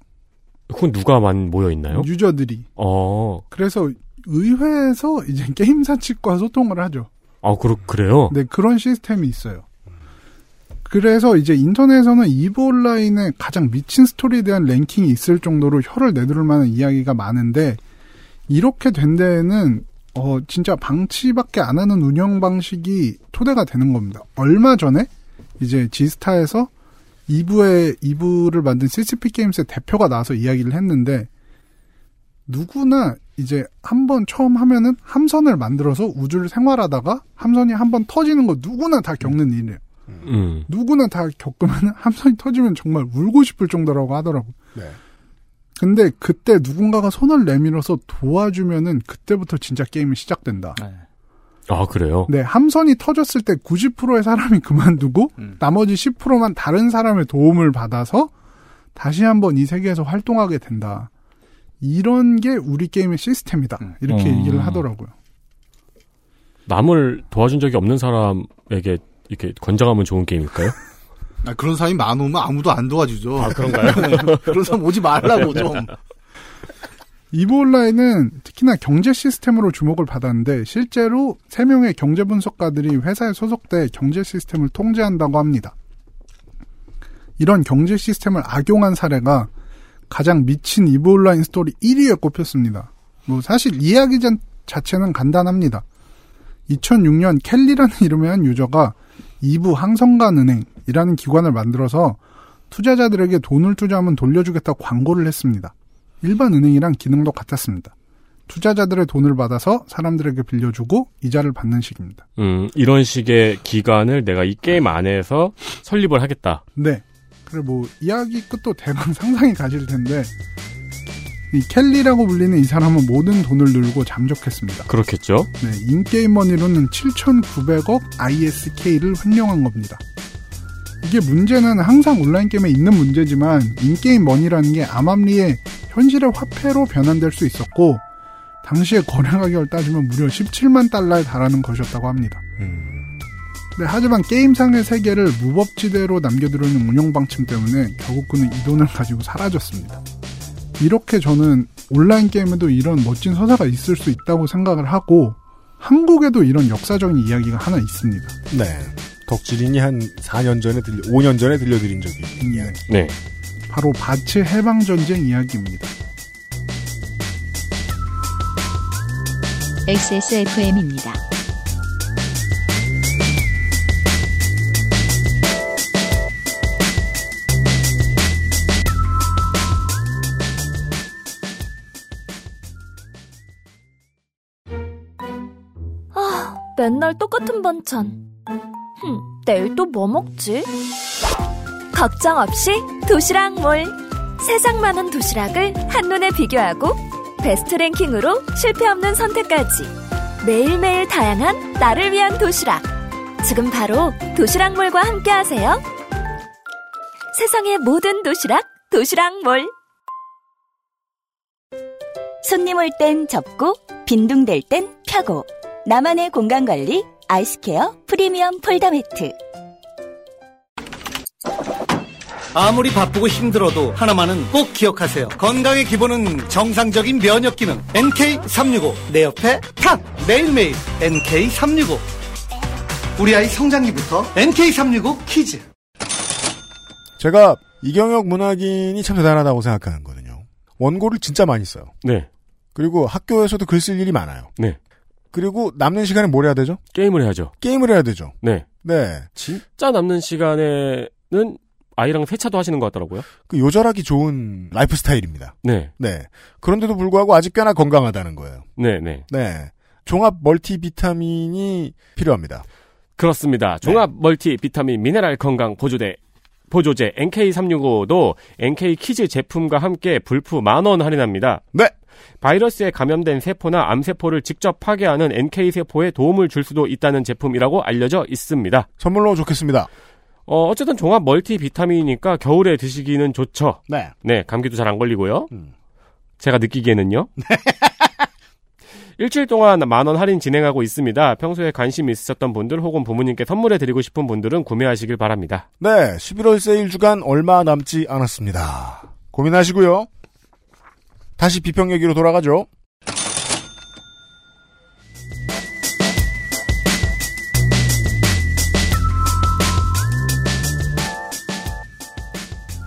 그건 누가만 모여 있나요? 유저들이. 어, 그래서 의회에서 이제 게임사 측과 소통을 하죠. 아 그렇 그래요. 네, 그런 시스템이 있어요. 그래서 이제 인터넷에서는 이브 온라인의 가장 미친 스토리에 대한 랭킹이 있을 정도로 혀를 내두를 만한 이야기가 많은데 이렇게 된 데에는 어 진짜 방치밖에 안 하는 운영 방식이 토대가 되는 겁니다. 얼마 전에 이제 지스타에서 이브의 이브를 만든 CCP 게임스의 대표가 나와서 이야기를 했는데 누구나 이제 한 번 처음 하면은 함선을 만들어서 우주를 생활하다가 함선이 한 번 터지는 거 누구나 다 겪는 일이에요. 음. 누구나 다 겪으면 함선이 터지면 정말 울고 싶을 정도라고 하더라고. 네. 근데 그때 누군가가 손을 내밀어서 도와주면은 그때부터 진짜 게임이 시작된다. 아 그래요. 네, 함선이 터졌을 때 90%의 사람이 그만두고 음. 나머지 10%만 다른 사람의 도움을 받아서 다시 한번 이 세계에서 활동하게 된다. 이런 게 우리 게임의 시스템이다. 이렇게 음. 얘기를 하더라고요. 남을 도와준 적이 없는 사람에게 이렇게 권장하면 좋은 게임일까요? 아, 그런 사람이 많으면 아무도 안 도와주죠. 아 그런가요? 그런 사람 오지 말라고 좀. 이브 온라인은 특히나 경제 시스템으로 주목을 받았는데 실제로 3명의 경제 분석가들이 회사에 소속돼 경제 시스템을 통제한다고 합니다. 이런 경제 시스템을 악용한 사례가 가장 미친 이브 온라인 스토리 1위에 꼽혔습니다. 뭐 사실 이야기 전- 자체는 간단합니다. 2006년 켈리라는 이름의 한 유저가 이브 항성간은행이라는 기관을 만들어서 투자자들에게 돈을 투자하면 돌려주겠다고 광고를 했습니다. 일반 은행이랑 기능도 같았습니다. 투자자들의 돈을 받아서 사람들에게 빌려주고 이자를 받는 식입니다. 음 이런 식의 기관을 내가 이 게임 안에서 설립을 하겠다. 네. 그래 뭐 이야기 끝도 대강 상상이 가실 텐데 이 켈리라고 불리는 이 사람은 모든 돈을 늘고 잠적했습니다. 그렇겠죠. 네, 인게임 머니로는 7,900억 ISK를 횡령한 겁니다. 이게 문제는 항상 온라인 게임에 있는 문제지만 인게임 머니라는 게 암암리에 현실의 화폐로 변환될 수 있었고 당시의 거래 가격을 따지면 무려 17만 달러에 달하는 것이었다고 합니다. 네, 하지만 게임상의 세계를 무법지대로 남겨두려는 운영 방침 때문에 결국 그는 이 돈을 가지고 사라졌습니다. 이렇게 저는 온라인 게임에도 이런 멋진 서사가 있을 수 있다고 생각을 하고 한국에도 이런 역사적인 이야기가 하나 있습니다. 네. 덕질인이 한 4년 전에 들려, 5년 전에 들려드린 적이 있는 이야기. 네. 바로 바츠 해방 전쟁 이야기입니다. XSFM입니다. 아, 맨날 똑같은 반찬. 흠, 내일 또 뭐 먹지? 걱정 없이 도시락몰. 세상 많은 도시락을 한눈에 비교하고 베스트 랭킹으로 실패 없는 선택까지. 매일매일 다양한 나를 위한 도시락. 지금 바로 도시락몰과 함께 하세요. 세상의 모든 도시락, 도시락몰. 손님 올 땐 접고 빈둥댈 땐 펴고 나만의 공간 관리 아이스케어 프리미엄 폴더 매트 아무리 바쁘고 힘들어도 하나만은 꼭 기억하세요. 건강의 기본은 정상적인 면역 기능. NK365. 내 옆에 탁! 매일매일 NK365. 우리 아이 성장기부터 NK365 키즈. 제가 이경혁 문학인이 참 대단하다고 생각하는 거거든요. 원고를 진짜 많이 써요. 네. 그리고 학교에서도 글 쓸 일이 많아요. 네. 그리고 남는 시간에 뭘 해야 되죠? 게임을 해야죠. 게임을 해야 되죠. 네. 네. 진짜 남는 시간에는 아이랑 세차도 하시는 것 같더라고요. 그 요절하기 좋은 라이프 스타일입니다. 네. 네. 그런데도 불구하고 아직 꽤나 건강하다는 거예요. 네, 네. 네. 종합 멀티 비타민이 필요합니다. 그렇습니다. 종합 멀티 비타민 미네랄 건강 보조제 보조제 NK365도 NK 키즈 제품과 함께 블프 만 원 할인합니다. 네. 바이러스에 감염된 세포나 암세포를 직접 파괴하는 NK세포에 도움을 줄 수도 있다는 제품이라고 알려져 있습니다. 선물로 좋겠습니다. 어, 어쨌든 종합 멀티 비타민이니까 겨울에 드시기는 좋죠. 네. 네, 감기도 잘 안 걸리고요. 음. 제가 느끼기에는요. 일주일 동안 만 원 할인 진행하고 있습니다. 평소에 관심 있으셨던 분들 혹은 부모님께 선물해 드리고 싶은 분들은 구매하시길 바랍니다. 네. 11월 세일 주간 얼마 남지 않았습니다. 고민하시고요. 다시 비평 얘기로 돌아가죠.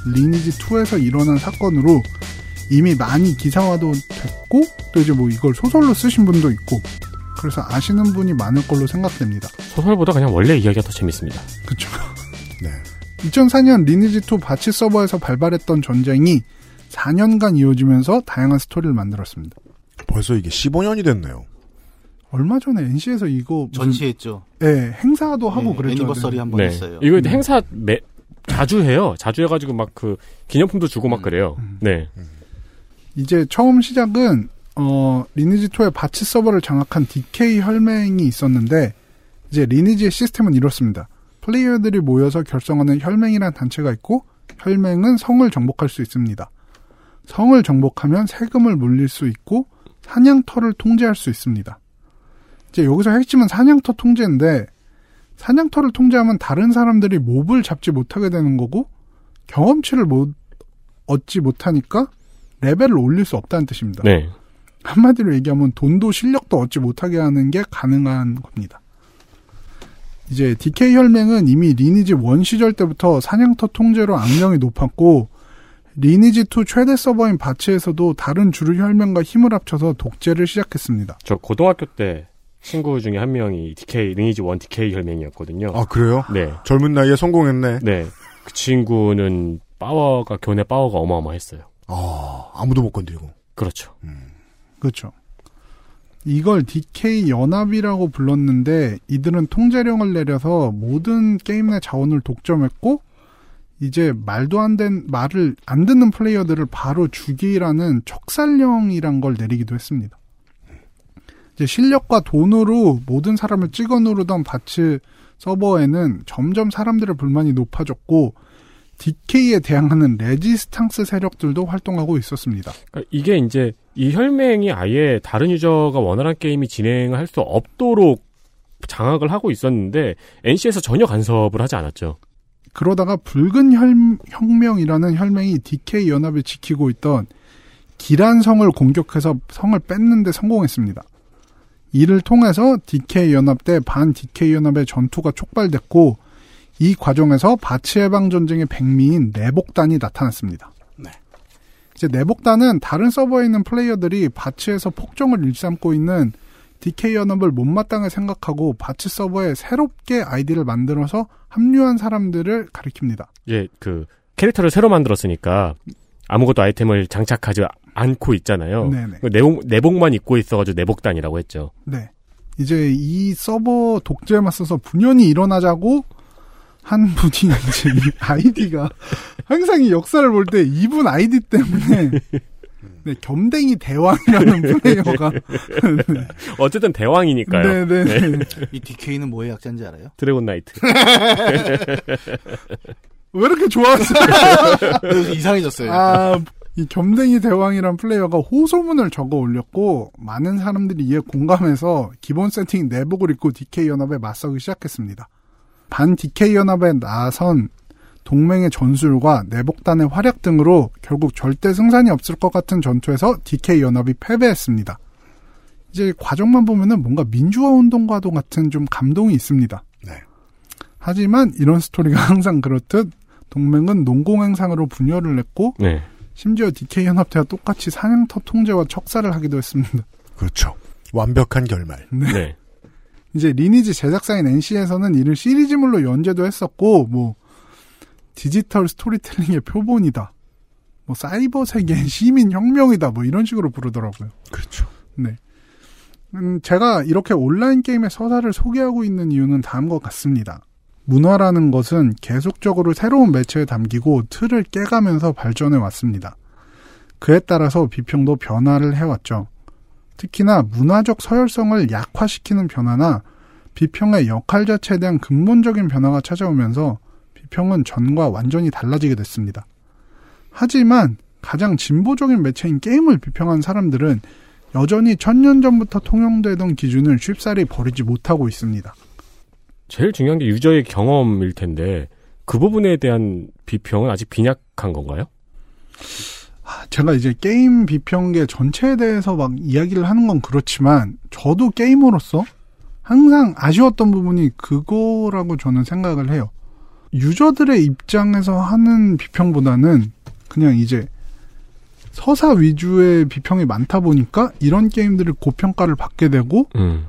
리니지 2에서 일어난 사건으로 이미 많이 기사화도 됐고 또 이제 뭐 이걸 소설로 쓰신 분도 있고 그래서 아시는 분이 많을 걸로 생각됩니다. 소설보다 그냥 원래 이야기가 더 재밌습니다. 그렇죠. 네. 2004년 리니지2 바치 서버에서 발발했던 전쟁이 4년간 이어지면서 다양한 스토리를 만들었습니다. 벌써 이게 15년이 됐네요. 얼마 전에 NC에서 이거 무슨- 전시했죠. 예, 행사도 하고 네, 그랬죠. 애니버서리 한번 네. 했어요. 이거 네. 행사 매, 자주 해요. 자주 해가지고 막 그 기념품도 주고 막 그래요. 네. 이제 처음 시작은 어, 리니지 2의 바치 서버를 장악한 DK 혈맹이 있었는데 이제 리니지의 시스템은 이렇습니다. 플레이어들이 모여서 결성하는 혈맹이라는 단체가 있고 혈맹은 성을 정복할 수 있습니다. 성을 정복하면 세금을 물릴 수 있고 사냥터를 통제할 수 있습니다. 이제 여기서 핵심은 사냥터 통제인데 사냥터를 통제하면 다른 사람들이 몹을 잡지 못하게 되는 거고 경험치를 못 얻지 못하니까 레벨을 올릴 수 없다는 뜻입니다. 네. 한마디로 얘기하면 돈도 실력도 얻지 못하게 하는 게 가능한 겁니다. 이제 DK 혈맹은 이미 리니지 1 시절 때부터 사냥터 통제로 악명이 높았고 리니지 2 최대 서버인 바치에서도 다른 주류 혈맹과 힘을 합쳐서 독재를 시작했습니다. 저 고등학교 때 친구 중에 한 명이 DK 리니지 1 DK 혈맹이었거든요. 아, 그래요? 네. 젊은 나이에 성공했네. 네. 그 친구는 파워가 교내 파워가 어마어마했어요. 아, 아무도 못 건드리고. 그렇죠. 그렇죠. 이걸 DK 연합이라고 불렀는데 이들은 통제령을 내려서 모든 게임 내 자원을 독점했고 이제 말도 안 된 말을 안 듣는 플레이어들을 바로 죽이라는 척살령이란 걸 내리기도 했습니다. 이제 실력과 돈으로 모든 사람을 찍어 누르던 바츠 서버에는 점점 사람들의 불만이 높아졌고 DK에 대항하는 레지스탕스 세력들도 활동하고 있었습니다. 그러니까 이게 이제 이 혈맹이 아예 다른 유저가 원활한 게임이 진행할 수 없도록 장악을 하고 있었는데 NC에서 전혀 간섭을 하지 않았죠. 그러다가 붉은 혈, 혁명이라는 혈맹이 DK 연합을 지키고 있던 기란성을 공격해서 성을 뺏는데 성공했습니다. 이를 통해서 DK 연합 대 반 DK 연합의 전투가 촉발됐고 이 과정에서 바치 해방 전쟁의 백미인 내복단이 나타났습니다. 네. 이제 내복단은 다른 서버에 있는 플레이어들이 바치에서 폭정을 일삼고 있는 DK 연합을 못마땅하게 생각하고 바치 서버에 새롭게 아이디를 만들어서 합류한 사람들을 가리킵니다. 예, 그 캐릭터를 새로 만들었으니까 아무것도 아이템을 장착하지 않고 있잖아요. 네네. 그 내복 내복만 입고 있어가지고 내복단이라고 했죠. 네. 이제 이 서버 독재에 맞서서 분연이 일어나자고 한 분이 이제 이 아이디가 항상 이 역사를 볼 때 이분 아이디 때문에 네, 겸댕이 대왕이라는 플레이어가 네. 어쨌든 대왕이니까요. 네네. 이 DK는 뭐의 약자인지 알아요? 드래곤 나이트. 왜 이렇게 좋아하세요? 그래서 이상해졌어요. 아, 이 겸댕이 대왕이란 플레이어가 호소문을 적어 올렸고 많은 사람들이 이에 공감해서 기본 세팅 내복을 입고 DK 연합에 맞서기 시작했습니다. 반 DK 연합에 나선 동맹의 전술과 내복단의 활약 등으로 결국 절대 승산이 없을 것 같은 전투에서 DK 연합이 패배했습니다. 이제 과정만 보면은 뭔가 민주화 운동과도 같은 좀 감동이 있습니다. 네. 하지만 이런 스토리가 항상 그렇듯 동맹은 농공행상으로 분열을 했고 네. 심지어 DK 연합체와 똑같이 사냥터 통제와 척사를 하기도 했습니다. 그렇죠. 완벽한 결말. 네. 이제 리니지 제작사인 NC에서는 이를 시리즈물로 연재도 했었고 뭐 디지털 스토리텔링의 표본이다. 뭐 사이버 세계의 시민 혁명이다. 뭐 이런 식으로 부르더라고요. 그렇죠. 네. 음, 제가 이렇게 온라인 게임의 서사를 소개하고 있는 이유는 다음과 같습니다. 문화라는 것은 계속적으로 새로운 매체에 담기고 틀을 깨가면서 발전해 왔습니다. 그에 따라서 비평도 변화를 해왔죠. 특히나 문화적 서열성을 약화시키는 변화나 비평의 역할 자체에 대한 근본적인 변화가 찾아오면서 비평은 전과 완전히 달라지게 됐습니다. 하지만 가장 진보적인 매체인 게임을 비평한 사람들은 여전히 천년 전부터 통용되던 기준을 쉽사리 버리지 못하고 있습니다. 제일 중요한 게 유저의 경험일 텐데 그 부분에 대한 비평은 아직 빈약한 건가요? 아, 제가 이제 게임 비평계 전체에 대해서 막 이야기를 하는 건 그렇지만 저도 게이머로서 항상 아쉬웠던 부분이 그거라고 저는 생각을 해요. 유저들의 입장에서 하는 비평보다는 그냥 이제 서사 위주의 비평이 많다 보니까 이런 게임들을 고평가를 받게 되고 음.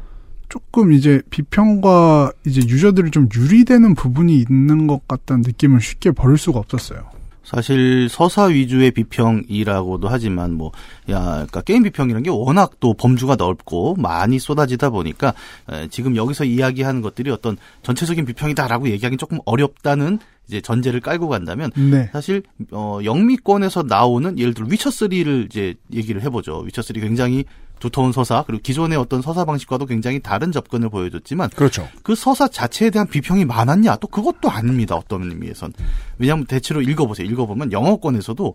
조금 이제 비평과 이제 유저들이 좀 유리되는 부분이 있는 것 같다는 느낌을 쉽게 버릴 수가 없었어요. 사실 서사 위주의 비평이라고도 하지만 뭐, 야, 그러니까 게임 비평이라는 게 워낙 또 범주가 넓고 많이 쏟아지다 보니까 에, 지금 여기서 이야기하는 것들이 어떤 전체적인 비평이다라고 얘기하기 조금 어렵다는 이제 전제를 깔고 간다면 네. 사실 어 영미권에서 나오는 예를 들어 위쳐 3를 이제 얘기를 해보죠. 위쳐 3 굉장히 두터운 서사 그리고 기존의 어떤 서사 방식과도 굉장히 다른 접근을 보여줬지만 그렇죠. 그 서사 자체에 대한 비평이 많았냐? 또 그것도 아닙니다. 어떤 의미에선. 왜냐하면 대체로 읽어보세요. 읽어보면 영어권에서도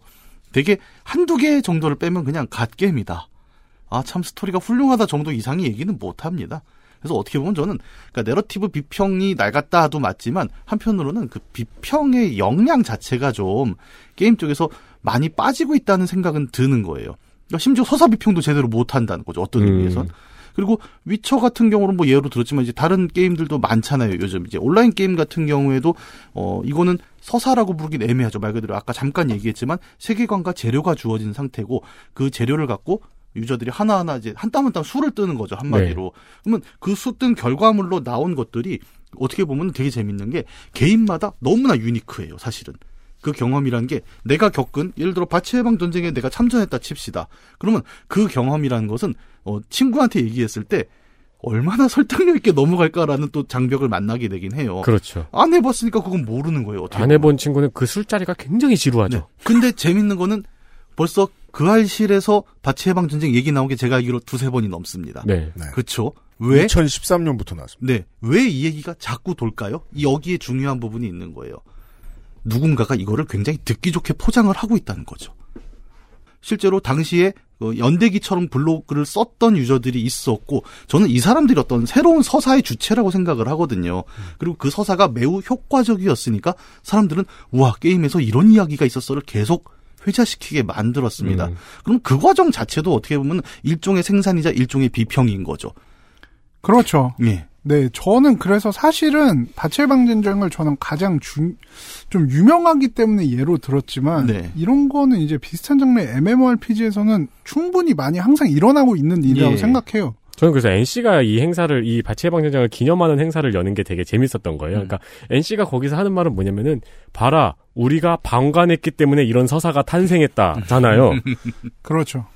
되게 한두 개 정도를 빼면 그냥 갓게임이다. 아, 참 스토리가 훌륭하다 정도 이상의 얘기는 못 합니다. 그래서 어떻게 보면 저는 그러니까 내러티브 비평이 낡았다 하도 맞지만 한편으로는 그 비평의 역량 자체가 좀 게임 쪽에서 많이 빠지고 있다는 생각은 드는 거예요. 그러니까 심지어 서사 비평도 제대로 못 한다는 거죠. 어떤 음. 의미에선. 그리고 위쳐 같은 경우는 뭐 예로 들었지만 이제 다른 게임들도 많잖아요. 요즘 이제 온라인 게임 같은 경우에도 어 이거는 서사라고 부르긴 애매하죠. 말 그대로 아까 잠깐 얘기했지만 세계관과 재료가 주어진 상태고 그 재료를 갖고 유저들이 하나하나 이제 한 땀 한 땀 수를 뜨는 거죠. 한마디로. 그러면 그 수 뜬 결과물로 나온 것들이 어떻게 보면 되게 재밌는 게 개인마다 너무나 유니크해요. 사실은. 그 경험이라는 게 내가 겪은 예를 들어 바치 해방 전쟁에 내가 참전했다 칩시다. 그러면 그 경험이라는 것은 어 친구한테 얘기했을 때 얼마나 설득력 있게 넘어갈까라는 또 장벽을 만나게 되긴 해요. 그렇죠. 안 해봤으니까 그건 모르는 거예요. 어떻게 안. 해본 친구는 그 술자리가 굉장히 지루하죠. 네. 근데 재밌는 거는 벌써 그 알실에서 바치 해방 전쟁 얘기 나온 게 제가 알기로 두세 번이 넘습니다. 네. 네. 그렇죠. 왜? 2013년부터 나왔습니다. 네. 왜 이 얘기가 자꾸 돌까요? 여기에 중요한 부분이 있는 거예요. 누군가가 이거를 굉장히 듣기 좋게 포장을 하고 있다는 거죠. 실제로 당시에 어, 연대기처럼 블로그를 썼던 유저들이 있었고 저는 이 사람들이 어떤 새로운 서사의 주체라고 생각을 하거든요. 그리고 그 서사가 매우 효과적이었으니까 사람들은 우와 게임에서 이런 이야기가 있었어를 계속 회자시키게 만들었습니다. 음. 그럼 그 과정 자체도 어떻게 보면 일종의 생산이자 일종의 비평인 거죠. 그렇죠. 예. 네, 저는 그래서 사실은 바체방전쟁을 저는 가장 중, 좀 유명하기 때문에 예로 들었지만 네. 이런 거는 이제 비슷한 장르의 MMORPG에서는 충분히 많이 항상 일어나고 있는 일이라고 예. 생각해요. 저는 그래서 NC가 이 행사를 이 바치 해방전쟁을 기념하는 행사를 여는 게 되게 재밌었던 거예요. 그러니까 NC가 거기서 하는 말은 뭐냐면은 봐라 우리가 방관했기 때문에 이런 서사가 탄생했다잖아요. 그렇죠.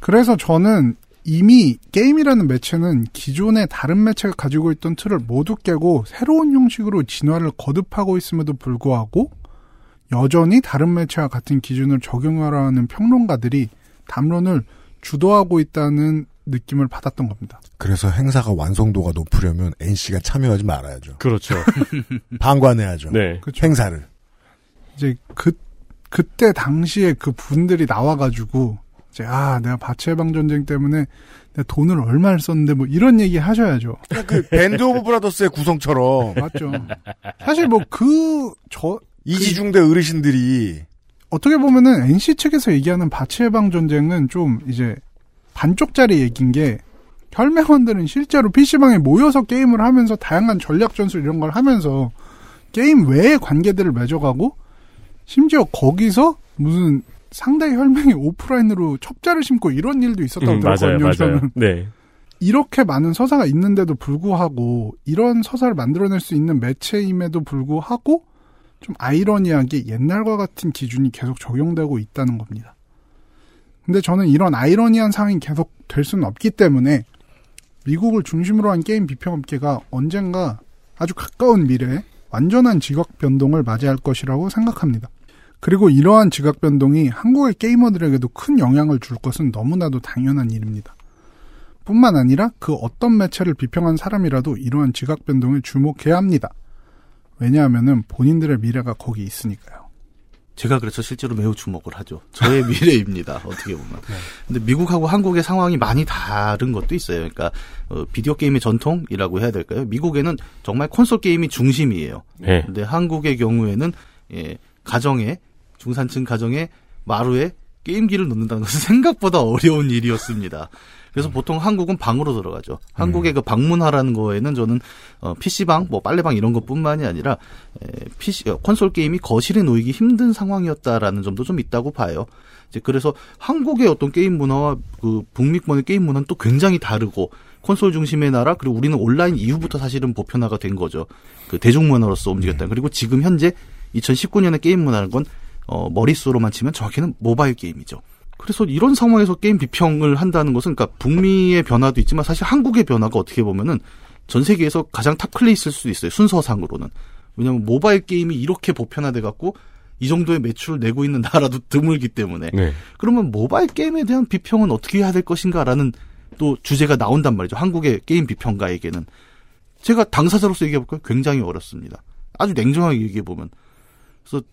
그래서 저는 이미 게임이라는 매체는 기존의 다른 매체가 가지고 있던 틀을 모두 깨고 새로운 형식으로 진화를 거듭하고 있음에도 불구하고 여전히 다른 매체와 같은 기준을 적용하라는 평론가들이 담론을 주도하고 있다는 느낌을 받았던 겁니다. 그래서 행사가 완성도가 높으려면 NC가 참여하지 말아야죠. 그렇죠. 방관해야죠. 네. 그렇죠. 행사를. 이제 그 그때 당시에 그 분들이 나와가지고 이제 아 내가 바츠 해방 전쟁 때문에 내가 돈을 얼마를 썼는데 뭐 이런 얘기 하셔야죠. 그 밴드 오브 브라더스의 구성처럼 맞죠. 사실 뭐 그 저 이지중대 어르신들이 어떻게 보면은 NC 측에서 얘기하는 바치해방 전쟁은 좀 이제 반쪽짜리 얘기인 게 혈맹원들은 실제로 PC방에 모여서 게임을 하면서 다양한 전략 전술 이런 걸 하면서 게임 외의 관계들을 맺어가고 심지어 거기서 무슨 상대 혈맹이 오프라인으로 첩자를 심고 이런 일도 있었다고 음, 맞아요, 들었거든요. 맞아요. 저는. 네. 이렇게 많은 서사가 있는데도 불구하고 이런 서사를 만들어낼 수 있는 매체임에도 불구하고 좀 아이러니하게 옛날과 같은 기준이 계속 적용되고 있다는 겁니다. 근데 저는 이런 아이러니한 상황이 계속 될 수는 없기 때문에 미국을 중심으로 한 게임 비평업계가 언젠가 아주 가까운 미래에 완전한 지각 변동을 맞이할 것이라고 생각합니다. 그리고 이러한 지각 변동이 한국의 게이머들에게도 큰 영향을 줄 것은 너무나도 당연한 일입니다. 뿐만 아니라 그 어떤 매체를 비평한 사람이라도 이러한 지각 변동에 주목해야 합니다. 왜냐하면은 본인들의 미래가 거기 있으니까요. 제가 그래서 실제로 매우 주목을 하죠. 저의 미래입니다. 어떻게 보면. 근데 미국하고 한국의 상황이 많이 다른 것도 있어요. 그러니까 어, 비디오 게임의 전통이라고 해야 될까요? 미국에는 정말 콘솔 게임이 중심이에요. 네. 근데 한국의 경우에는 예, 가정에 중산층 가정에 마루에 게임기를 놓는다는 것은 생각보다 어려운 일이었습니다. 그래서 보통 한국은 방으로 들어가죠. 한국의 그 방문하라는 거에는 저는 어, PC방, 뭐 빨래방 이런 것뿐만이 아니라 에, PC 어, 콘솔 게임이 거실에 놓이기 힘든 상황이었다라는 점도 좀 있다고 봐요. 이제 그래서 한국의 어떤 게임 문화와 그 북미권의 게임 문화는 또 굉장히 다르고 콘솔 중심의 나라 그리고 우리는 온라인 이후부터 사실은 보편화가 된 거죠. 그 대중문화로서 움직였다. 그리고 지금 현재 2019년의 게임 문화는 건 어, 머릿수로만 치면 정확히는 모바일 게임이죠. 그래서 이런 상황에서 게임 비평을 한다는 것은 그러니까 북미의 변화도 있지만 사실 한국의 변화가 어떻게 보면은 전 세계에서 가장 top class일 수도 있어요. 순서상으로는. 왜냐하면 모바일 게임이 이렇게 보편화돼 갖고 이 정도의 매출을 내고 있는 나라도 드물기 때문에 네. 그러면 모바일 게임에 대한 비평은 어떻게 해야 될 것인가라는 또 주제가 나온단 말이죠. 한국의 게임 비평가에게는 제가 당사자로서 얘기해 볼까요? 굉장히 어렵습니다. 아주 냉정하게 얘기해 보면 그래서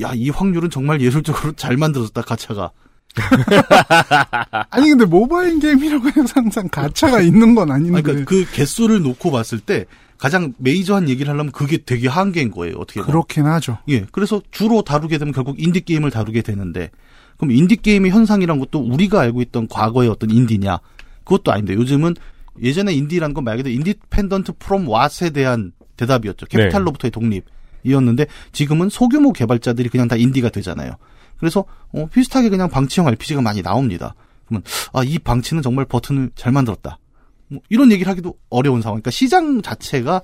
야 이 확률은 정말 예술적으로 잘 만들어졌다 가차가 아니 근데 모바일 게임이라고 해서 항상 가차가 있는 건 아닌데. 그러니까 그 개수를 놓고 봤을 때 가장 메이저한 얘기를 하려면 그게 되게 한계인 거예요. 어떻게 보면. 그렇긴 하죠. 예. 그래서 주로 다루게 되면 결국 인디 게임을 다루게 되는데 그럼 인디 게임의 현상이란 것도 우리가 알고 있던 과거의 어떤 인디냐? 그것도 아닌데 요즘은 예전에 인디라는 건 말 그대로 independent from what에 대한 대답이었죠. capital로부터의 독립이었는데 지금은 소규모 개발자들이 그냥 다 인디가 되잖아요. 그래서 어, 비슷하게 그냥 방치형 RPG가 많이 나옵니다. 그러면 아 이 방치는 정말 버튼을 잘 만들었다. 뭐 이런 얘기를 하기도 어려운 상황. 그러니까 시장 자체가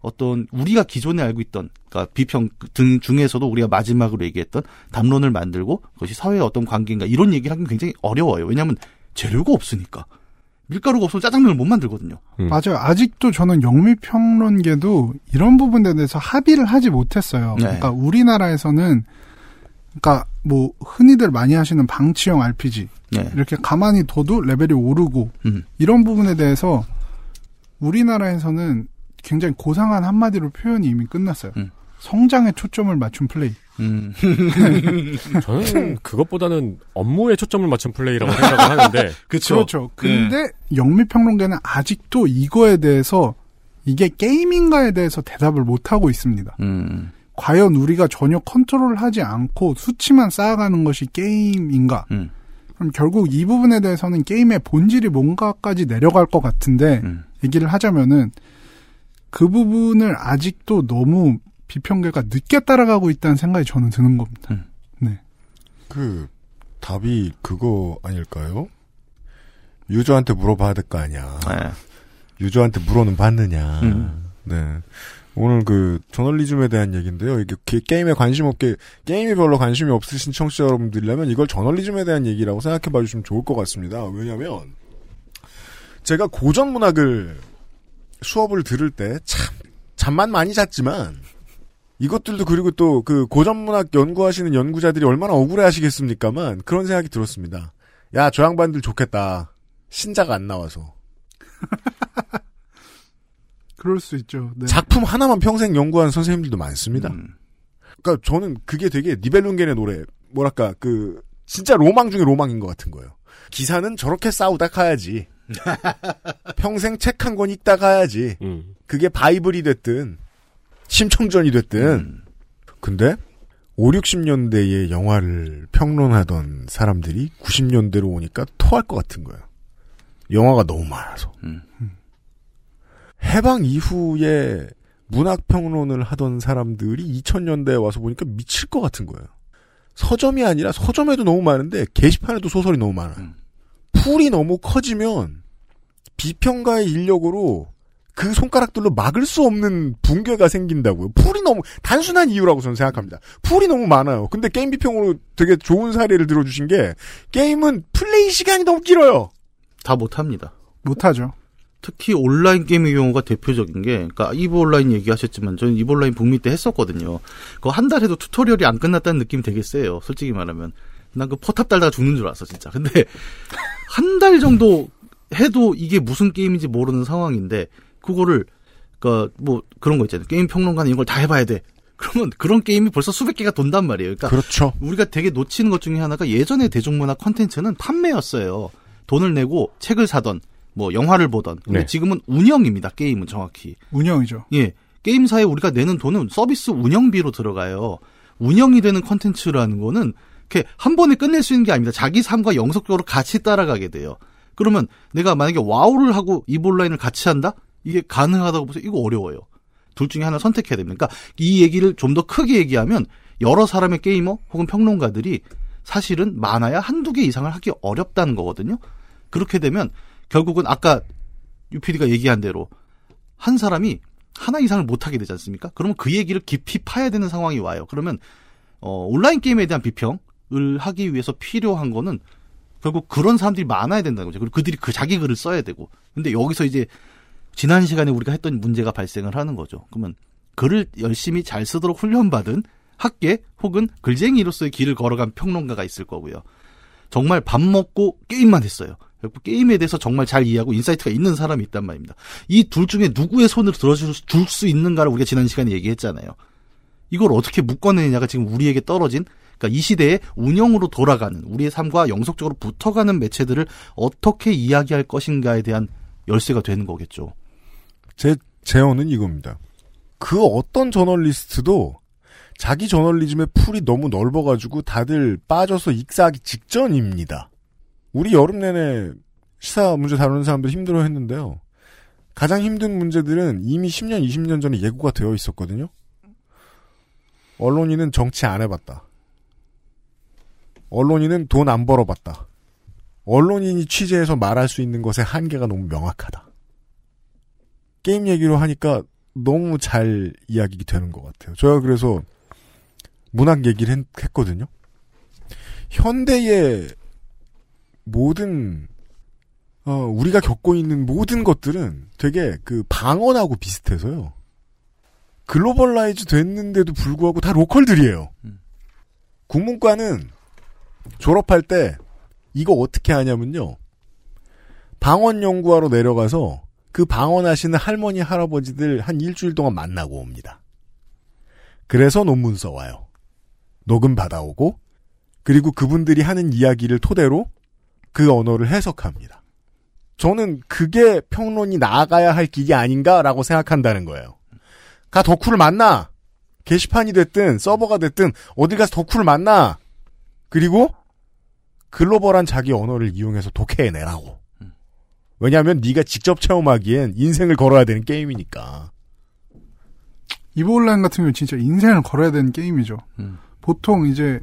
어떤 우리가 기존에 알고 있던 그러니까 비평 등 중에서도 우리가 마지막으로 얘기했던 담론을 만들고 그것이 사회의 어떤 관계인가 이런 얘기를 하기는 굉장히 어려워요. 왜냐하면 재료가 없으니까 밀가루가 없으면 짜장면을 못 만들거든요. 음. 맞아요. 아직도 저는 영미평론계도 이런 부분에 대해서 합의를 하지 못했어요. 네. 그러니까 우리나라에서는 그러니까 뭐 흔히들 많이 하시는 방치형 RPG 네. 이렇게 가만히 둬도 레벨이 오르고 음. 이런 부분에 대해서 우리나라에서는 굉장히 고상한 한마디로 표현이 이미 끝났어요. 음. 성장에 초점을 맞춘 플레이. 음. 저는 그것보다는 업무에 초점을 맞춘 플레이라고 생각을 하는데 그쵸. 그렇죠. 네. 근데 영미평론계는 아직도 이거에 대해서 이게 게임인가에 대해서 대답을 못 하고 있습니다. 음. 과연 우리가 전혀 컨트롤을 하지 않고 수치만 쌓아가는 것이 게임인가? 음. 그럼 결국 이 부분에 대해서는 게임의 본질이 뭔가까지 내려갈 것 같은데 음. 얘기를 하자면은 그 부분을 아직도 너무 비평계가 늦게 따라가고 있다는 생각이 저는 드는 겁니다. 음. 네. 그 답이 그거 아닐까요? 유저한테 물어봐야 될 거 아니야. 네. 유저한테 물어는 받느냐. 음. 네. 오늘 그 저널리즘에 대한 얘기인데요. 이게 게- 게임에 관심 없게 게임에 별로 관심이 없으신 청취자 여러분들이라면 이걸 저널리즘에 대한 얘기라고 생각해 봐 주시면 좋을 것 같습니다. 왜냐하면 제가 고전 문학을 수업을 들을 때 참 잠만 많이 잤지만 이것들도 그리고 또 그 고전 문학 연구하시는 연구자들이 얼마나 억울해 하시겠습니까만 그런 생각이 들었습니다. 야 저 양반들 좋겠다. 신작 안 나와서. 그럴 수 있죠. 네. 작품 하나만 평생 연구하는 선생님들도 많습니다. 음. 그러니까 저는 그게 되게 니벨룽겐의 노래 뭐랄까 그 진짜 로망 중에 로망인 것 같은 거예요. 기사는 저렇게 싸우다 가야지. 평생 책 한 권 읽다 가야지. 음. 그게 바이블이 됐든 심청전이 됐든. 음. 근데 5, 60년대의 영화를 평론하던 사람들이 90년대로 오니까 토할 것 같은 거예요. 영화가 너무 많아서. 음. 해방 이후에 문학 평론을 하던 사람들이 2000년대에 와서 보니까 미칠 것 같은 거예요. 서점이 아니라 서점에도 너무 많은데 게시판에도 소설이 너무 많아요. 음. 풀이 너무 커지면 비평가의 인력으로 그 손가락들로 막을 수 없는 붕괴가 생긴다고요. 풀이 너무 단순한 이유라고 저는 생각합니다. 풀이 너무 많아요. 근데 게임 비평으로 되게 좋은 사례를 들어주신 게 게임은 플레이 시간이 너무 길어요. 다 못합니다. 못하죠. 특히 온라인 게임의 경우가 대표적인 게, 그러니까 이브 온라인 얘기하셨지만 저는 이브 온라인 북미 때 했었거든요. 그거 한달 해도 tutorial이 안 끝났다는 느낌이 되게 세요. 솔직히 말하면. 난 그 포탑 달다가 죽는 줄 알았어, 진짜. 근데 한 달 정도 해도 이게 무슨 게임인지 모르는 상황인데, 그거를, 그니까 뭐 그런 거 있잖아요. 게임 평론가는 이걸 다 해봐야 돼. 그러면 그런 게임이 벌써 수백 개가 돈단 말이에요. 그러니까 그렇죠. 우리가 되게 놓치는 것 중에 하나가 예전에 대중문화 컨텐츠는 판매였어요. 돈을 내고 책을 사던 뭐 영화를 보던. 근데 네. 지금은 운영입니다. 게임은 정확히. 운영이죠. 예. 게임사에 우리가 내는 돈은 서비스 운영비로 들어가요. 운영이 되는 컨텐츠라는 거는 이렇게 한 번에 끝낼 수 있는 게 아닙니다. 자기 삶과 영속적으로 같이 따라가게 돼요. 그러면 내가 만약에 와우를 하고 이브 온라인을 같이 한다? 이게 가능하다고 보세요. 이거 어려워요. 둘 중에 하나 선택해야 됩니다. 그러니까 이 얘기를 좀 더 크게 얘기하면 여러 사람의 게이머 혹은 평론가들이 사실은 많아야 한두 개 이상을 하기 어렵다는 거거든요. 그렇게 되면 결국은 아까 유PD가 얘기한 대로 한 사람이 하나 이상을 못하게 되지 않습니까? 그러면 그 얘기를 깊이 파야 되는 상황이 와요. 그러면 어, 온라인 게임에 대한 비평을 하기 위해서 필요한 거는 결국 그런 사람들이 많아야 된다는 거죠. 그리고 그들이 그 자기 글을 써야 되고. 근데 여기서 이제 지난 시간에 우리가 했던 문제가 발생을 하는 거죠. 그러면 글을 열심히 잘 쓰도록 훈련받은 학계 혹은 글쟁이로서의 길을 걸어간 평론가가 있을 거고요. 정말 밥 먹고 게임만 했어요. 그리고 게임에 대해서 정말 잘 이해하고 insight가 있는 사람이 있단 말입니다. 이 둘 중에 누구의 손을 들어줄, 줄 수 있는가를 우리가 지난 시간에 얘기했잖아요. 이걸 어떻게 묶어내느냐가 지금 우리에게 떨어진 그러니까 이 시대에 운영으로 돌아가는 우리의 삶과 영속적으로 붙어가는 매체들을 어떻게 이야기할 것인가에 대한 열쇠가 되는 거겠죠. 제 제언은 이겁니다. 그 어떤 저널리스트도 자기 저널리즘의 풀이 너무 넓어가지고 다들 빠져서 익사하기 직전입니다. 우리 여름 내내 시사 문제 다루는 사람들 힘들어 했는데요. 가장 힘든 문제들은 이미 10년, 20년 전에 예고가 되어 있었거든요. 언론인은 정치 안 해봤다. 언론인은 돈 안 벌어봤다. 언론인이 취재해서 말할 수 있는 것의 한계가 너무 명확하다. 게임 얘기로 하니까 너무 잘 이야기 되는 것 같아요. 제가 그래서 문학 얘기를 했, 했거든요. 현대의 모든 어, 우리가 겪고 있는 모든 것들은 되게 그 방언하고 비슷해서요. globalize 됐는데도 불구하고 다 local들이에요. 국문과는 졸업할 때 이거 어떻게 하냐면요. 방언 연구하러 내려가서 그 방언하시는 할머니 할아버지들 한 일주일 동안 만나고 옵니다. 그래서 논문 써와요. 녹음 받아오고 그리고 그분들이 하는 이야기를 토대로 그 언어를 해석합니다. 저는 그게 평론이 나아가야 할 길이 아닌가라고 생각한다는 거예요. 가 덕후를 만나 게시판이 됐든 서버가 됐든 어디 가서 덕후를 만나 그리고 글로벌한 자기 언어를 이용해서 독해내라고. 왜냐하면 네가 직접 체험하기엔 인생을 걸어야 되는 게임이니까. 이보 온라인 같은 경우 진짜 인생을 걸어야 되는 게임이죠. 음. 보통 이제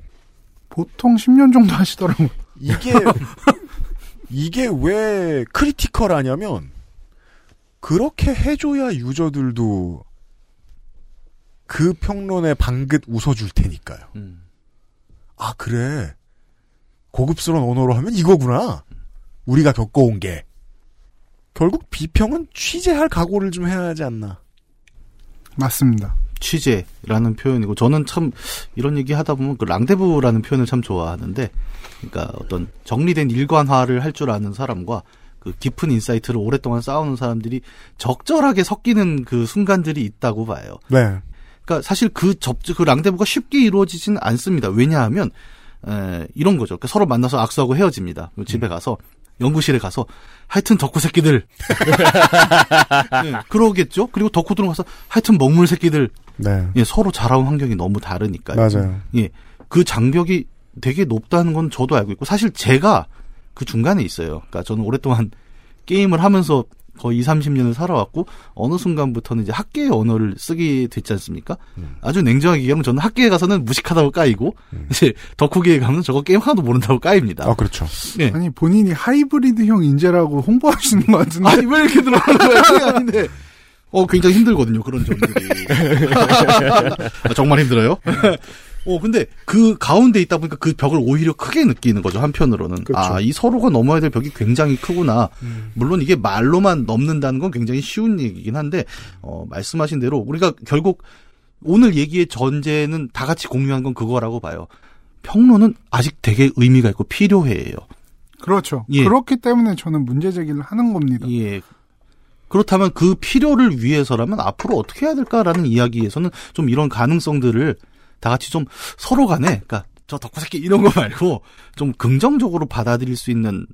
보통 10년 정도 하시더라고. 이게 이게 왜 크리티컬하냐면 그렇게 해줘야 유저들도 그 평론에 방긋 웃어줄 테니까요. 음. 아 그래 고급스러운 언어로 하면 이거구나. 우리가 겪어온 게 결국 비평은 취재할 각오를 좀 해야 하지 않나. 맞습니다. 취재라는 표현이고 저는 참 이런 얘기 하다 보면 그 랑데부라는 표현을 참 좋아하는데 그러니까 어떤 정리된 일관화를 할 줄 아는 사람과 그 깊은 insight를 오랫동안 쌓아오는 사람들이 적절하게 섞이는 그 순간들이 있다고 봐요. 네. 그러니까 사실 그 접주 그 랑데부가 쉽게 이루어지지는 않습니다. 왜냐하면 에, 이런 거죠. 그러니까 서로 만나서 악수하고 헤어집니다. 집에 가서 연구실에 가서 하여튼 덕후 새끼들 네, 그러겠죠. 그리고 덕후 들어가서 하여튼 먹물 새끼들 네. 예, 서로 자라온 환경이 너무 다르니까요. 맞아요. 예, 그 장벽이 되게 높다는 건 저도 알고 있고 사실 제가 그 중간에 있어요. 그러니까 저는 오랫동안 게임을 하면서 거의 2, 30년을 살아왔고 어느 순간부터는 이제 학계의 언어를 쓰게 됐지 않습니까? 음. 아주 냉정하게 얘기하면 저는 학계에 가서는 무식하다고 까이고 이제 덕후계에 가면 저거 게임 하나도 모른다고 까입니다. 아 그렇죠. 네. 아니 본인이 하이브리드형 인재라고 홍보하시는 것 같은데. 아니 왜 이렇게 들어가는 거야? 그게 아닌데. 어 굉장히 힘들거든요 그런 점들이. 아, 정말 힘들어요. 어 근데 그 가운데 있다 보니까 그 벽을 오히려 크게 느끼는 거죠 한편으로는. 그렇죠. 아 이 서로가 넘어야 될 벽이 굉장히 크구나. 음. 물론 이게 말로만 넘는다는 건 굉장히 쉬운 얘기긴 한데 어 말씀하신 대로 우리가 결국 오늘 얘기의 전제는 다 같이 공유한 건 그거라고 봐요. 평론은 아직 되게 의미가 있고 필요해요. 그렇죠. 예. 그렇기 때문에 저는 문제 제기를 하는 겁니다. 예. 그렇다면 그 필요를 위해서라면 앞으로 어떻게 해야 될까라는 이야기에서는 좀 이런 가능성들을 다 같이 좀 서로 간에, 그러니까 저 덕후 새끼 이런 거 말고 좀 긍정적으로 받아들일 수 있는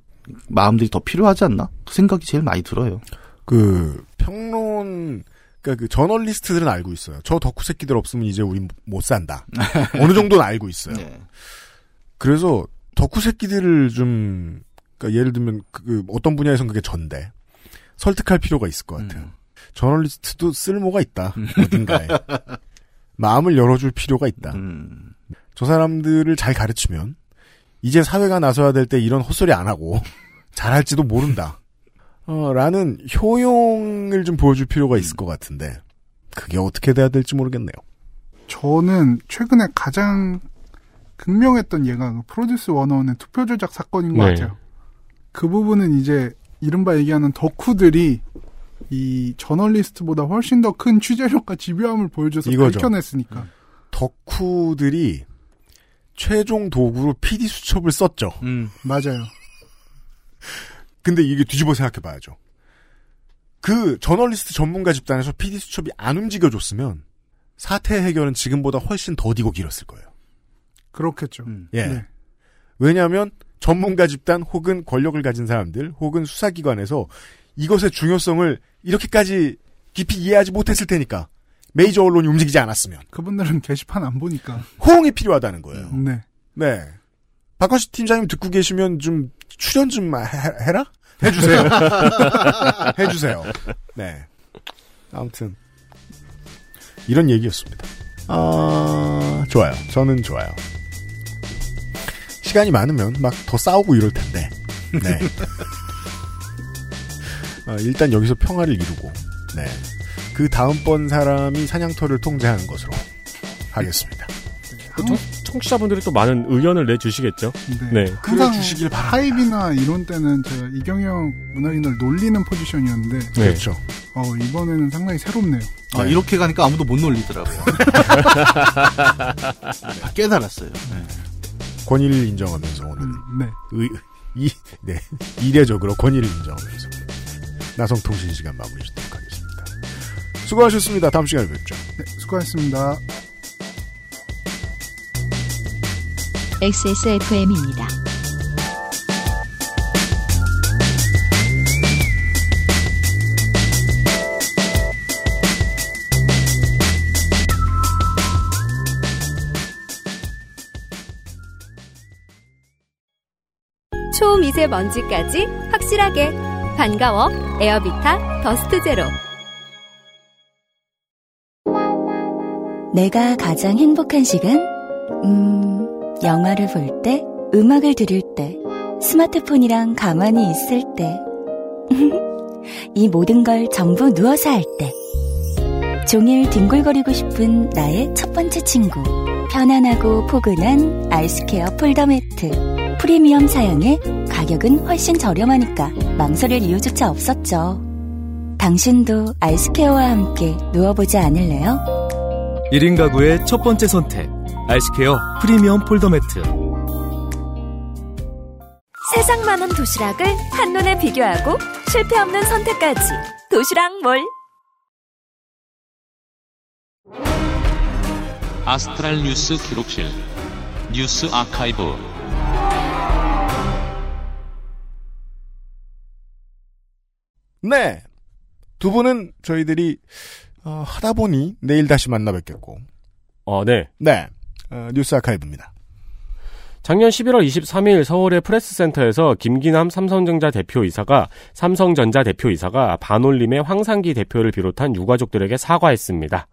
마음들이 더 필요하지 않나? 그 생각이 제일 많이 들어요. 그 평론 그러니까 그 저널리스트들은 알고 있어요. 저 덕후 새끼들 없으면 이제 우리 못 산다. 어느 정도는 알고 있어요. 네. 그래서 덕후 새끼들을 좀 그러니까 예를 들면 그- 그 어떤 분야에선 그게 전데 설득할 필요가 있을 것 같아요. 저널리스트도 쓸모가 있다. 어딘가에 마음을 열어줄 필요가 있다. 음. 저 사람들을 잘 가르치면 이제 사회가 나서야 될 때 이런 헛소리 안 하고 잘할지도 모른다. 어, 라는 효용을 좀 보여줄 필요가 있을 것 같은데 그게 어떻게 돼야 될지 모르겠네요. 저는 최근에 가장 극명했던 예가 그 프로듀스 101의 투표 조작 사건인 것 네. 같아요. 그 부분은 이제 이른바 얘기하는 덕후들이 이 저널리스트보다 훨씬 더 큰 취재력과 집요함을 보여줘서 이거죠. 밝혀냈으니까. 덕후들이 최종 도구로 PD 수첩을 썼죠. 음. 맞아요. 근데 이게 뒤집어 생각해 봐야죠. 그 저널리스트 전문가 집단에서 PD 수첩이 안 움직여줬으면 사태 해결은 지금보다 훨씬 더디고 길었을 거예요. 그렇겠죠. 음. 예. 네. 왜냐하면 전문가 집단 혹은 권력을 가진 사람들 혹은 수사기관에서 이것의 중요성을 이렇게까지 깊이 이해하지 못했을 테니까 메이저 언론이 움직이지 않았으면 그분들은 게시판 안 보니까. 호응이 필요하다는 거예요. 네. 네. 박광식 팀장님 듣고 계시면 좀 출연 좀 해, 해라? 해주세요. 해주세요. 네. 아무튼 이런 얘기였습니다. 아 좋아요. 저는 좋아요. 시간이 많으면 막 더 싸우고 이럴 텐데. 네. 어, 일단 여기서 평화를 이루고, 네. 그 다음번 사람이 사냥터를 통제하는 것으로 하겠습니다. 그 청, 청취자분들이 또 많은 의견을 내주시겠죠. 네. 네. 항상 그래 주시길 바랍니다. 하이비나 이런 때는 제가 이경영 문학인을 놀리는 포지션이었는데 네. 그렇죠. 어, 이번에는 상당히 새롭네요. 아, 네. 이렇게 가니까 아무도 못 놀리더라고요. 깨달았어요. 네. 권위를 인정하면서 오늘 음, 네. 의, 이, 네. 이례적으로 권위를 인정하면서 나성통신 시간 마무리 짓도록 하겠습니다. 수고하셨습니다. 다음 시간에 뵙죠. 네, 수고하셨습니다. XSFM입니다. 미세먼지까지 확실하게 반가워 에어비타 더스트 제로 내가 가장 행복한 시간? 음, 영화를 볼 때, 음악을 들을 때, 스마트폰이랑 가만히 있을 때. 이 모든 걸 전부 누워서 할 때. 종일 뒹굴거리고 싶은 나의 첫 번째 친구. 편안하고 포근한 아이스케어 폴더 매트. 프리미엄 사양에 가격은 훨씬 저렴하니까 망설일 이유조차 없었죠. 당신도 아이스케어와 함께 누워보지 않을래요? 1인 가구의 첫 번째 선택. 아이스케어 프리미엄 폴더 매트. 세상 많은 도시락을 한눈에 비교하고 실패 없는 선택까지. 도시락 몰. 아스트랄 뉴스 기록실 뉴스 아카이브 네. 두 분은 저희들이 어, 하다 보니 내일 다시 만나 뵙겠고. 어, 네. 네. 어, 뉴스 아카이브입니다. 작년 11월 23일 서울의 프레스센터에서 김기남 삼성전자 대표이사가 삼성전자 대표이사가 반올림의 황상기 대표를 비롯한 유가족들에게 사과했습니다.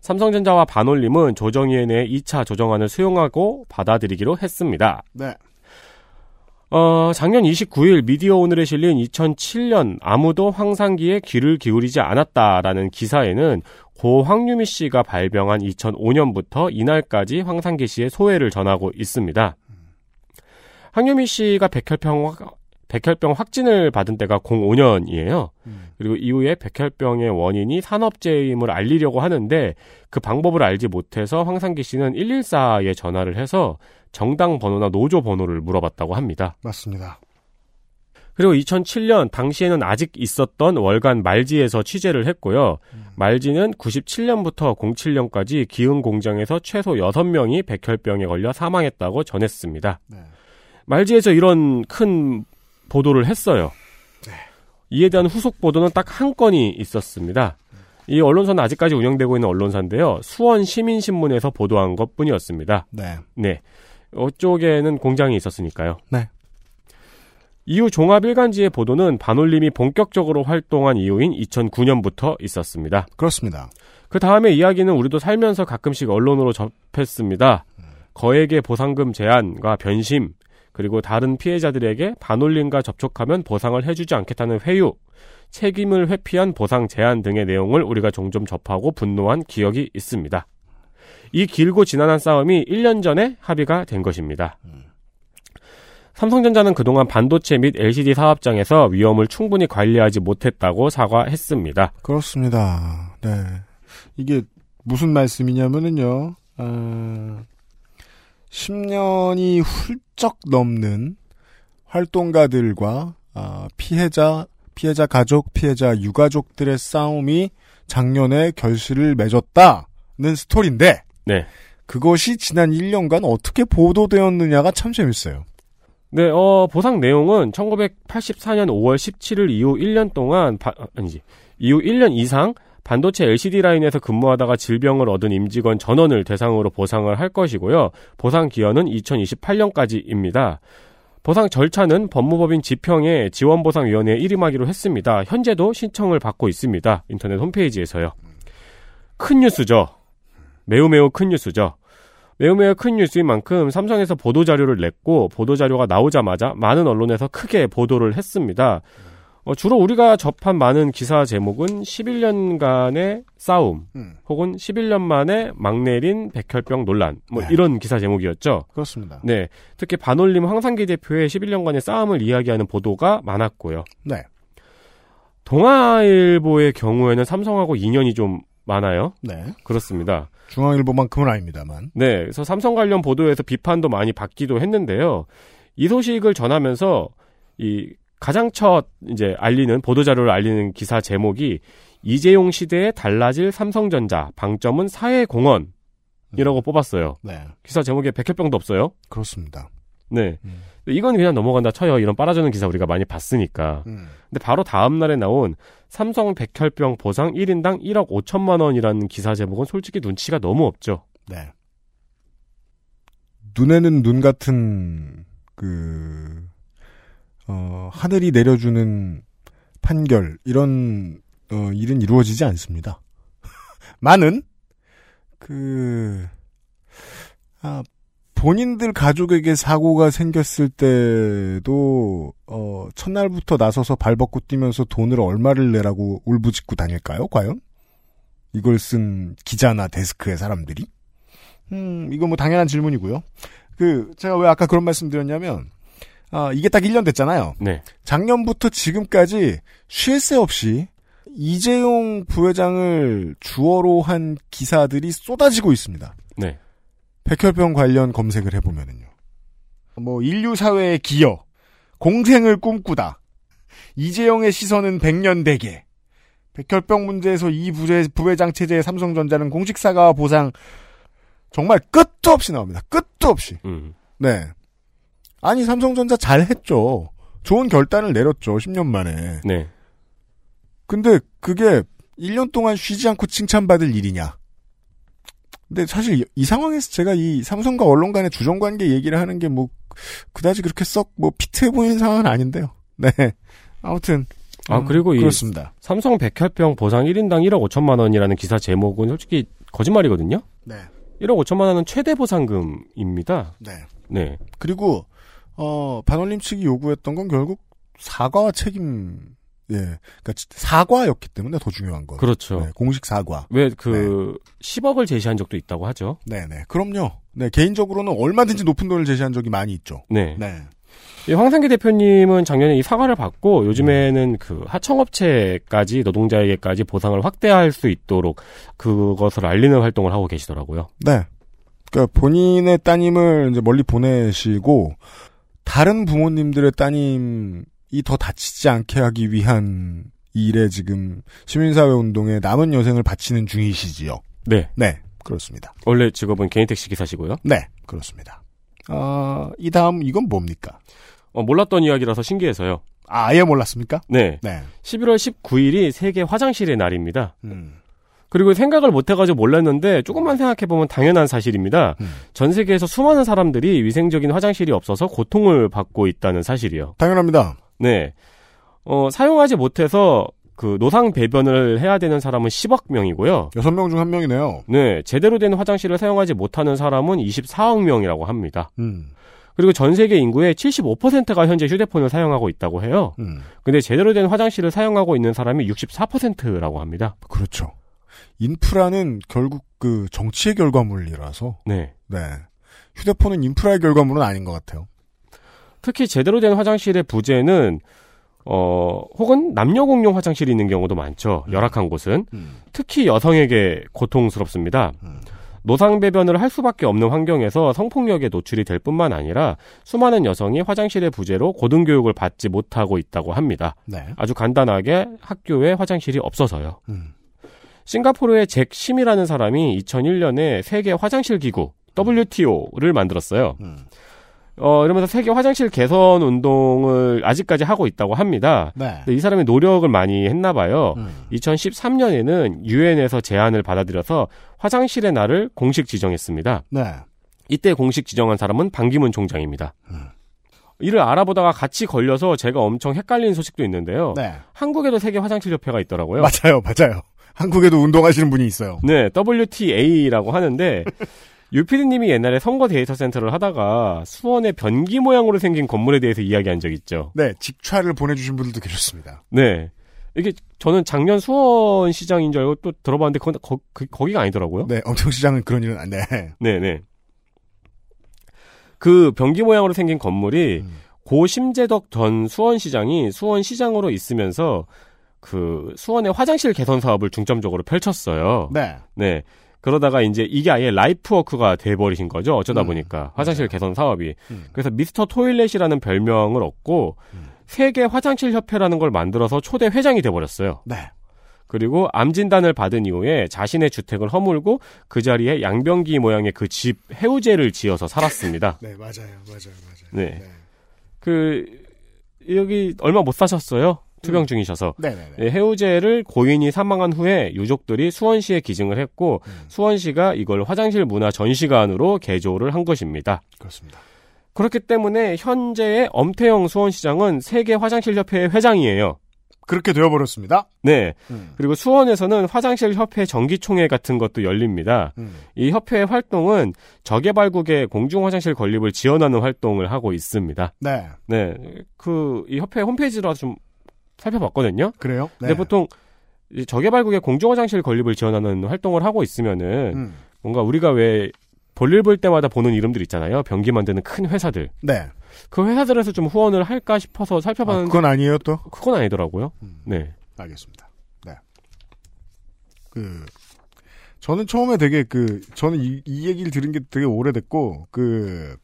삼성전자와 반올림은 조정위원회의 2차 조정안을 수용하고 받아들이기로 했습니다. 네. 어, 작년 29일 미디어 오늘에 실린 2007년 아무도 황상기에 귀를 기울이지 않았다라는 기사에는 고 황유미 씨가 발병한 2005년부터 이날까지 황상기 씨의 소회를 전하고 있습니다. 황유미 씨가 백혈병, 확- 백혈병 확진을 받은 때가 05년이에요. 그리고 이후에 백혈병의 원인이 산업재해임을 알리려고 하는데 그 방법을 알지 못해서 황상기 씨는 114에 전화를 해서 정당 번호나 노조 번호를 물어봤다고 합니다. 맞습니다. 그리고 2007년 당시에는 아직 있었던 월간 말지에서 취재를 했고요. 말지는 97년부터 07년까지 기흥 공장에서 최소 6명이 백혈병에 걸려 사망했다고 전했습니다. 말지에서 이런 큰 보도를 했어요. 이에 대한 후속 보도는 딱 한 건이 있었습니다. 이 언론사는 아직까지 운영되고 있는 언론사인데요. 수원 시민신문에서 보도한 것 뿐이었습니다. 네. 네. 이쪽에는 공장이 있었으니까요. 네. 이후 종합 일간지의 보도는 반올림이 본격적으로 활동한 이후인 2009년부터 있었습니다. 그렇습니다. 그 다음에 이야기는 우리도 살면서 가끔씩 언론으로 접했습니다. 거액의 보상금 제한과 변심, 그리고 다른 피해자들에게 반올림과 접촉하면 보상을 해주지 않겠다는 회유, 책임을 회피한 보상 제한 등의 내용을 우리가 종종 접하고 분노한 기억이 있습니다. 이 길고 지난한 싸움이 1년 전에 합의가 된 것입니다. 삼성전자는 그동안 반도체 및 LCD 사업장에서 위험을 충분히 관리하지 못했다고 사과했습니다. 그렇습니다. 네. 이게 무슨 말씀이냐면은요, 어, 10년이 훌쩍 넘는 활동가들과 아, 피해자, 피해자 가족, 피해자 유가족들의 싸움이 작년에 결실을 맺었다는 스토리인데, 네. 그것이 지난 1년간 어떻게 보도되었느냐가 참 재밌어요. 네, 어, 보상 내용은 1984년 5월 17일 이후 1년 동안, 바- 아, 아니지, 이후 1년 이상 반도체 LCD 라인에서 근무하다가 질병을 얻은 임직원 전원을 대상으로 보상을 할 것이고요. 보상 기한은 2028년까지입니다. 보상 절차는 법무법인 지평의 지원보상위원회에 일임하기로 했습니다. 현재도 신청을 받고 있습니다. 인터넷 홈페이지에서요. 큰 뉴스죠. 매우 매우 큰 뉴스죠. 매우 매우 큰 뉴스인 만큼 삼성에서 보도자료를 냈고 보도자료가 나오자마자 많은 언론에서 크게 보도를 했습니다. 어, 주로 우리가 접한 많은 기사 제목은 11년간의 싸움 음. 혹은 11년 만에 막 내린 백혈병 논란 뭐 이런 기사 제목이었죠. 그렇습니다. 네, 특히 반올림 황상기 대표의 11년간의 싸움을 이야기하는 보도가 많았고요. 네. 동아일보의 경우에는 삼성하고 인연이 좀 많아요. 네. 그렇습니다. 중앙일보만큼은 아닙니다만. 네, 그래서 삼성 관련 보도에서 비판도 많이 받기도 했는데요. 이 소식을 전하면서 이 가장 첫 이제 알리는 보도 자료를 알리는 기사 제목이 이재용 시대에 달라질 삼성전자 방점은 사회공헌 이라고 뽑았어요. 네. 기사 제목에 백혈병도 없어요. 그렇습니다. 네. 이건 그냥 넘어간다 쳐요. 이런 빨아주는 기사 우리가 많이 봤으니까. 음. 근데 바로 다음 날에 나온 삼성 백혈병 보상 1인당 1억 5천만 원이라는 기사 제목은 솔직히 눈치가 너무 없죠. 네. 눈에는 눈 같은 그 어, 하늘이 내려주는 판결 이런 어, 일은 이루어지지 않습니다. 많은 그 아, 본인들 가족에게 사고가 생겼을 때도 어, 첫날부터 나서서 발벗고 뛰면서 돈을 얼마를 내라고 울부짖고 다닐까요? 과연 이걸 쓴 기자나 데스크의 사람들이? 음, 이거 뭐 당연한 질문이고요. 그 제가 왜 아까 그런 말씀드렸냐면 아, 이게 딱 1년 됐잖아요. 네. 작년부터 지금까지 쉴 새 없이 이재용 부회장을 주어로 한 기사들이 쏟아지고 있습니다. 네. 백혈병 관련 검색을 해보면은요. 뭐 인류 사회의 기여, 공생을 꿈꾸다, 이재용의 시선은 백년 대계, 백혈병 문제에서 이 부회, 부회장 체제의 삼성전자는 공식 사과와 보상 정말 끝도 없이 나옵니다. 끝도 없이. 음. 네. 아니 삼성전자 잘했죠. 좋은 결단을 내렸죠. 10년 만에. 네. 근데 그게 1년 동안 쉬지 않고 칭찬받을 일이냐? 근데 사실 이, 이 상황에서 제가 이 삼성과 언론 간의 주종 관계 얘기를 하는 게 뭐 그다지 그렇게 썩 뭐 피트해 보이는 상황은 아닌데요. 네. 아무튼 아 음, 그리고 이 그렇습니다. 삼성 백혈병 보상 1인당 1억 5천만 원이라는 기사 제목은 솔직히 거짓말이거든요. 네. 1억 5천만 원은 최대 보상금입니다. 네. 네. 그리고 어 반올림 측이 요구했던 건 결국 사과와 책임 예. 그러니까 사과였기 때문에 더 중요한 건. 그렇죠. 네, 공식 사과. 왜그 10억을 제시한 적도 있다고 하죠. 네, 네. 그럼요. 네, 개인적으로는 얼마든지 높은 돈을 제시한 적이 많이 있죠. 네. 네. 이 황상기 대표님은 작년에 이 사과를 받고 요즘에는 그 하청업체까지 노동자에게까지 보상을 확대할 수 있도록 그것을 알리는 활동을 하고 계시더라고요. 네. 그러니까 본인의 따님을 이제 멀리 보내시고 다른 부모님들의 따님이 더 다치지 않게 하기 위한 일에 지금 시민사회 운동에 남은 여생을 바치는 중이시지요. 네. 네, 그렇습니다. 원래 직업은 개인 택시 기사시고요. 네, 그렇습니다. 어, 이 다음 이건 뭡니까? 어, 몰랐던 이야기라서 신기해서요. 아, 아예 몰랐습니까? 네. 네. 11월 19일이 세계 화장실의 날입니다. 음. 그리고 생각을 못 해가지고 몰랐는데 조금만 생각해보면 당연한 사실입니다. 음. 전 세계에서 수많은 사람들이 위생적인 화장실이 없어서 고통을 받고 있다는 사실이요. 당연합니다. 네. 어, 사용하지 못해서 그 노상 배변을 해야 되는 사람은 10억 명이고요. 6명 중한 명이네요. 네. 제대로 된 화장실을 사용하지 못하는 사람은 24억 명이라고 합니다. 음. 그리고 전 세계 인구의 75%가 현재 휴대폰을 사용하고 있다고 해요. 음. 근데 제대로 된 화장실을 사용하고 있는 사람이 64%라고 합니다. 그렇죠. 인프라는 결국 그 정치의 결과물이라서 네. 네. 휴대폰은 인프라의 결과물은 아닌 것 같아요. 특히 제대로 된 화장실의 부재는 어 혹은 남녀 공용 화장실이 있는 경우도 많죠. 열악한 곳은 음. 특히 여성에게 고통스럽습니다. 노상 배변을 할 수밖에 없는 환경에서 성폭력에 노출이 될 뿐만 아니라 수많은 여성이 화장실의 부재로 고등교육을 받지 못하고 있다고 합니다. 네. 아주 간단하게 학교에 화장실이 없어서요. 음. 싱가포르의 잭 심이라는 사람이 2001년에 세계 화장실 기구 WTO를 만들었어요. 음. 어, 이러면서 세계 화장실 개선 운동을 아직까지 하고 있다고 합니다. 네. 근데 이 사람이 노력을 많이 했나 봐요. 음. 2013년에는 유엔에서 제안을 받아들여서 화장실의 날을 공식 지정했습니다. 네. 이때 공식 지정한 사람은 반기문 총장입니다. 음. 이를 알아보다가 같이 걸려서 제가 엄청 헷갈린 소식도 있는데요. 네. 한국에도 세계 화장실 협회가 있더라고요. 맞아요, 맞아요. 한국에도 운동하시는 분이 있어요. 네, WTA라고 하는데 유피디님이 옛날에 선거 데이터 센터를 하다가 수원의 변기 모양으로 생긴 건물에 대해서 이야기한 적 있죠. 네, 직차를 보내주신 분들도 계셨습니다. 네. 이게 저는 작년 수원 시장인 줄 알고 또 들어봤는데 그건 거, 그, 거기가 아니더라고요. 네, 엄청 시장은 그런 일은 안 돼. 네, 네. 그 변기 모양으로 생긴 건물이 음. 고 심재덕 전 수원시장이 수원시장으로 있으면서 그 수원의 화장실 개선 사업을 중점적으로 펼쳤어요. 네. 네. 그러다가 이제 이게 아예 life work가 돼버리신 거죠. 어쩌다 음. 보니까 화장실 개선 사업이. 음. 그래서 Mr. Toilet이라는 별명을 얻고 세계 화장실 협회라는 걸 만들어서 초대 회장이 돼버렸어요. 네. 그리고 암 진단을 받은 이후에 자신의 주택을 허물고 그 자리에 양변기 모양의 그 집 해우재를 지어서 살았습니다. 네, 맞아요, 맞아요, 맞아요. 네. 그 여기 얼마 못 사셨어요? 투병 중이셔서 네네네. 네, 해우제를 고인이 사망한 후에 유족들이 수원시에 기증을 했고 음. 수원시가 이걸 화장실 문화 전시관으로 개조를 한 것입니다. 그렇습니다. 그렇기 때문에 현재의 엄태영 수원시장은 세계 화장실 협회의 회장이에요. 그렇게 되어버렸습니다. 네. 음. 그리고 수원에서는 화장실 협회 정기총회 같은 것도 열립니다. 음. 이 협회의 활동은 저개발국의 공중 화장실 건립을 지원하는 활동을 하고 있습니다. 네. 네. 그, 이 협회 홈페이지로 좀 살펴봤거든요. 그래요? 네. 근데 보통 이 저개발국의 공중 화장실 건립을 지원하는 활동을 하고 있으면은 음. 뭔가 우리가 왜 볼일 볼 때마다 보는 이름들 있잖아요. 변기 만드는 큰 회사들. 네. 그 회사들에서 좀 후원을 할까 싶어서 살펴봤는데 아, 그건 아니에요, 또? 그건 아니더라고요. 네. 알겠습니다. 네. 그, 저는 처음에 되게 그, 저는 이, 이 얘기를 들은 게 되게 오래됐고, 그,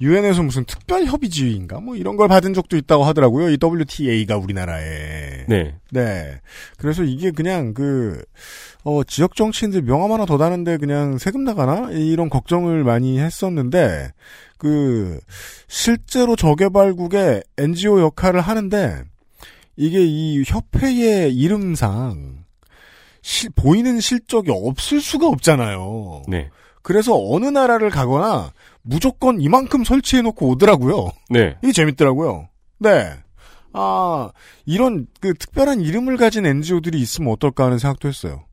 유엔에서 무슨 특별 협의지인가? 뭐 이런 걸 받은 적도 있다고 하더라고요. 이 WTA가 우리나라에. 네. 네. 그래서 이게 그냥 그, 어, 지역 정치인들 명함 하나 더 다는데 그냥 세금 나가나? 이런 걱정을 많이 했었는데, 그, 실제로 저개발국의 NGO 역할을 하는데, 이게 이 협회의 이름상, 실- 보이는 실적이 없을 수가 없잖아요. 네. 그래서 어느 나라를 가거나 무조건 이만큼 설치해놓고 오더라고요. 네. 이게 재밌더라고요. 네. 아, 이런 그 특별한 이름을 가진 NGO들이 있으면 어떨까 하는 생각도 했어요.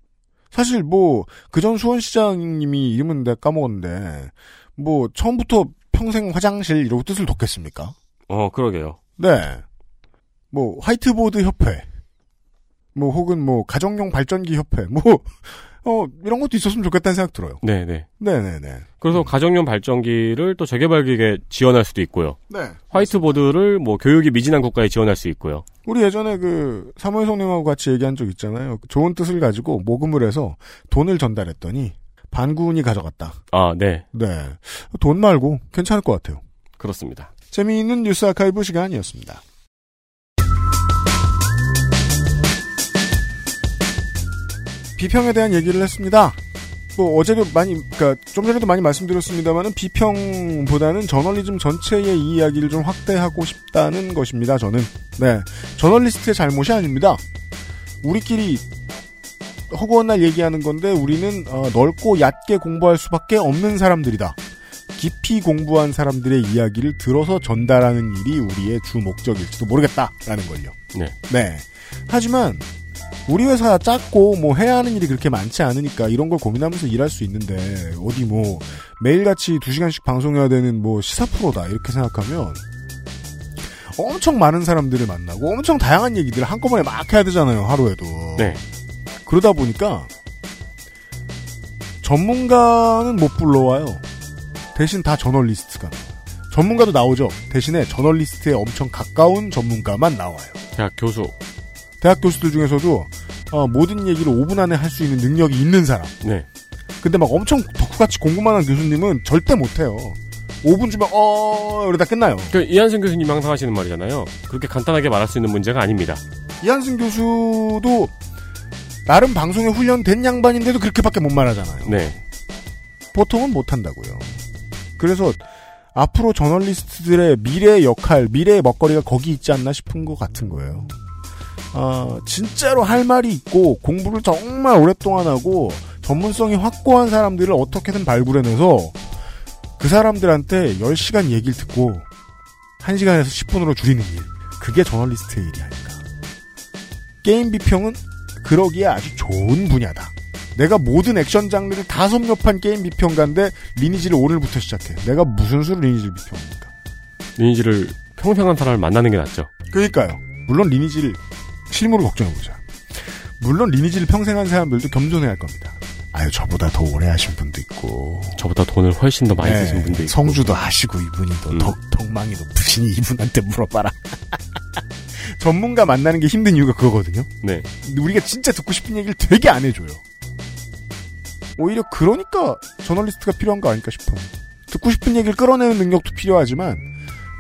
사실 뭐, 그전 수원시장님이 이름은 내가 까먹었는데, 뭐, 처음부터 평생 화장실 이러고 뜻을 뒀겠습니까? 어, 그러게요. 네. 뭐, 화이트보드 협회. 뭐, 혹은 뭐, 가정용 발전기 협회. 뭐, 어, 이런 것도 있었으면 좋겠다는 생각 들어요. 네네. 네네네. 그래서 가정용 발전기를 또 저개발국에 지원할 수도 있고요. 네. 화이트보드를 뭐 교육이 미진한 국가에 지원할 수 있고요. 우리 예전에 그 사무엘성님하고 같이 얘기한 적 있잖아요. 좋은 뜻을 가지고 모금을 해서 돈을 전달했더니 반군이 가져갔다. 아, 네. 네. 돈 말고 괜찮을 것 같아요. 그렇습니다. 재미있는 뉴스 아카이브 시간이었습니다. 비평에 대한 얘기를 했습니다. 뭐 어제도 많이 그러니까 좀 전에도 많이 말씀드렸습니다만은 비평보다는 저널리즘 전체의 이야기를 좀 확대하고 싶다는 것입니다. 저는 네 저널리스트의 잘못이 아닙니다. 우리끼리 허구한 날 얘기하는 건데 우리는 어, 넓고 얕게 공부할 수밖에 없는 사람들이다. 깊이 공부한 사람들의 이야기를 들어서 전달하는 일이 우리의 주 목적일지도 모르겠다라는 걸요. 네. 네. 하지만 우리 회사 작고 뭐 해야 하는 일이 그렇게 많지 않으니까 이런 걸 고민하면서 일할 수 있는데 어디 뭐 매일같이 두 시간씩 방송해야 되는 뭐 시사 프로다 이렇게 생각하면 엄청 많은 사람들을 만나고 엄청 다양한 얘기들을 한꺼번에 막 해야 되잖아요 하루에도. 네. 그러다 보니까 전문가는 못 불러와요. 대신 다 저널리스트가. 전문가도 나오죠. 대신에 저널리스트에 엄청 가까운 전문가만 나와요. 대학 교수. 대학 교수들 중에서도 어, 모든 얘기를 5분 안에 할 수 있는 능력이 있는 사람. 네. 근데 막 엄청 덕후같이 공부만 한 교수님은 절대 못해요. 5분 주면 어 이러다 끝나요. 그 이한승 교수님 항상 하시는 말이잖아요. 그렇게 간단하게 말할 수 있는 문제가 아닙니다. 이한승 교수도 나름 방송에 훈련된 양반인데도 그렇게밖에 못 말하잖아요. 네. 보통은 못 한다고요. 그래서 앞으로 저널리스트들의 미래의 역할, 미래의 먹거리가 거기 있지 않나 싶은 것 같은 거예요. 아, 진짜로 할 말이 있고 공부를 정말 오랫동안 하고 전문성이 확고한 사람들을 어떻게든 발굴해내서 그 사람들한테 10시간 얘기를 듣고 1시간에서 10분으로 줄이는 일. 그게 저널리스트의 일이 아닐까. 게임 비평은 그러기에 아주 좋은 분야다. 내가 모든 액션 장르를 다 섭렵한 게임 비평가인데 리니지를 오늘부터 시작해. 내가 무슨 수로 리니지를 비평합니까? 리니지를 평생 한 사람을 만나는 게 낫죠. 그러니까요. 물론 리니지를 실무로 걱정해보자. 물론 리니지를 평생 한 사람들도 겸손해야 할 겁니다. 아유 저보다 더 오래 하신 분도 있고 저보다 돈을 훨씬 더 많이 네, 쓰신 분도 있고. 성주도 하시고 이분이 더 음. 덕, 덕망이 높으시니 이분한테 물어봐라. 전문가 만나는 게 힘든 이유가 그거거든요. 네. 근데 우리가 진짜 듣고 싶은 얘기를 되게 안 해줘요. 오히려 그러니까 저널리스트가 필요한 거 아닐까 싶어요. 듣고 싶은 얘기를 끌어내는 능력도 필요하지만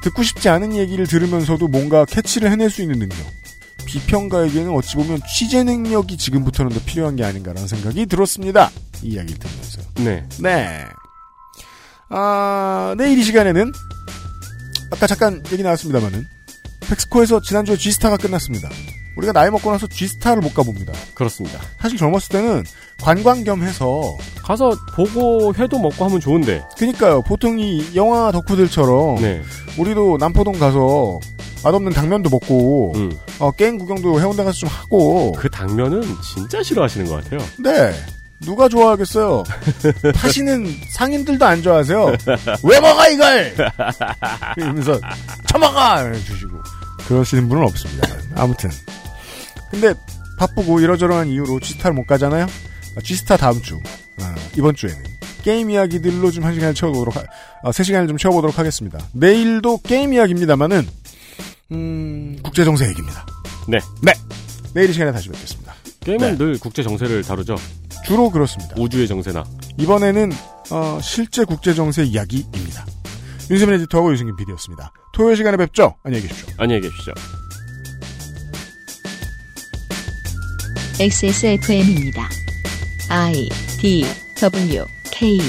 듣고 싶지 않은 얘기를 들으면서도 뭔가 캐치를 해낼 수 있는 능력. 비평가에게는 어찌 보면 취재 능력이 지금부터는 더 필요한 게 아닌가라는 생각이 들었습니다. 이 이야기를 들으면서. 네. 네. 아, 내일 이 시간에는 아까 잠깐 얘기 나왔습니다만은 팩스코에서 지난주에 G스타가 끝났습니다. 우리가 나이 먹고 나서 G스타를 못 가봅니다. 그렇습니다. 사실 젊었을 때는 관광 겸 해서 가서 보고 회도 먹고 하면 좋은데. 그니까요. 보통 이 영화 덕후들처럼 네. 우리도 남포동 가서 맛없는 당면도 먹고 음. 어, 게임 구경도 해운대 가서 좀 하고 그 당면은 진짜 싫어하시는 것 같아요. 네. 누가 좋아하겠어요? 파시는 상인들도 안 좋아하세요. 왜 먹어 이걸? 이러면서 처먹어 주시고 그러시는 분은 없습니다. 아무튼 근데 바쁘고 이러저러한 이유로 G스타를 못 가잖아요. 아, G스타 다음 주 아, 이번 주에는 게임 이야기들로 좀 한 시간을 채워보도록 하, 아, 세 시간을 좀 채워보도록 하겠습니다. 내일도 게임 이야기입니다만은 음, 국제 정세 얘기입니다. 네. 네. 내일 이 시간에 다시 뵙겠습니다. 게임은 늘 국제 정세를 다루죠. 주로 그렇습니다. 우주의 정세나. 이번에는 어, 실제 국제 정세 이야기입니다. 윤세민 에디터하고 유승균 PD였습니다. 토요일 시간에 뵙죠. 안녕히 계십시오. 안녕히 계십시오. XSFM입니다. I D W K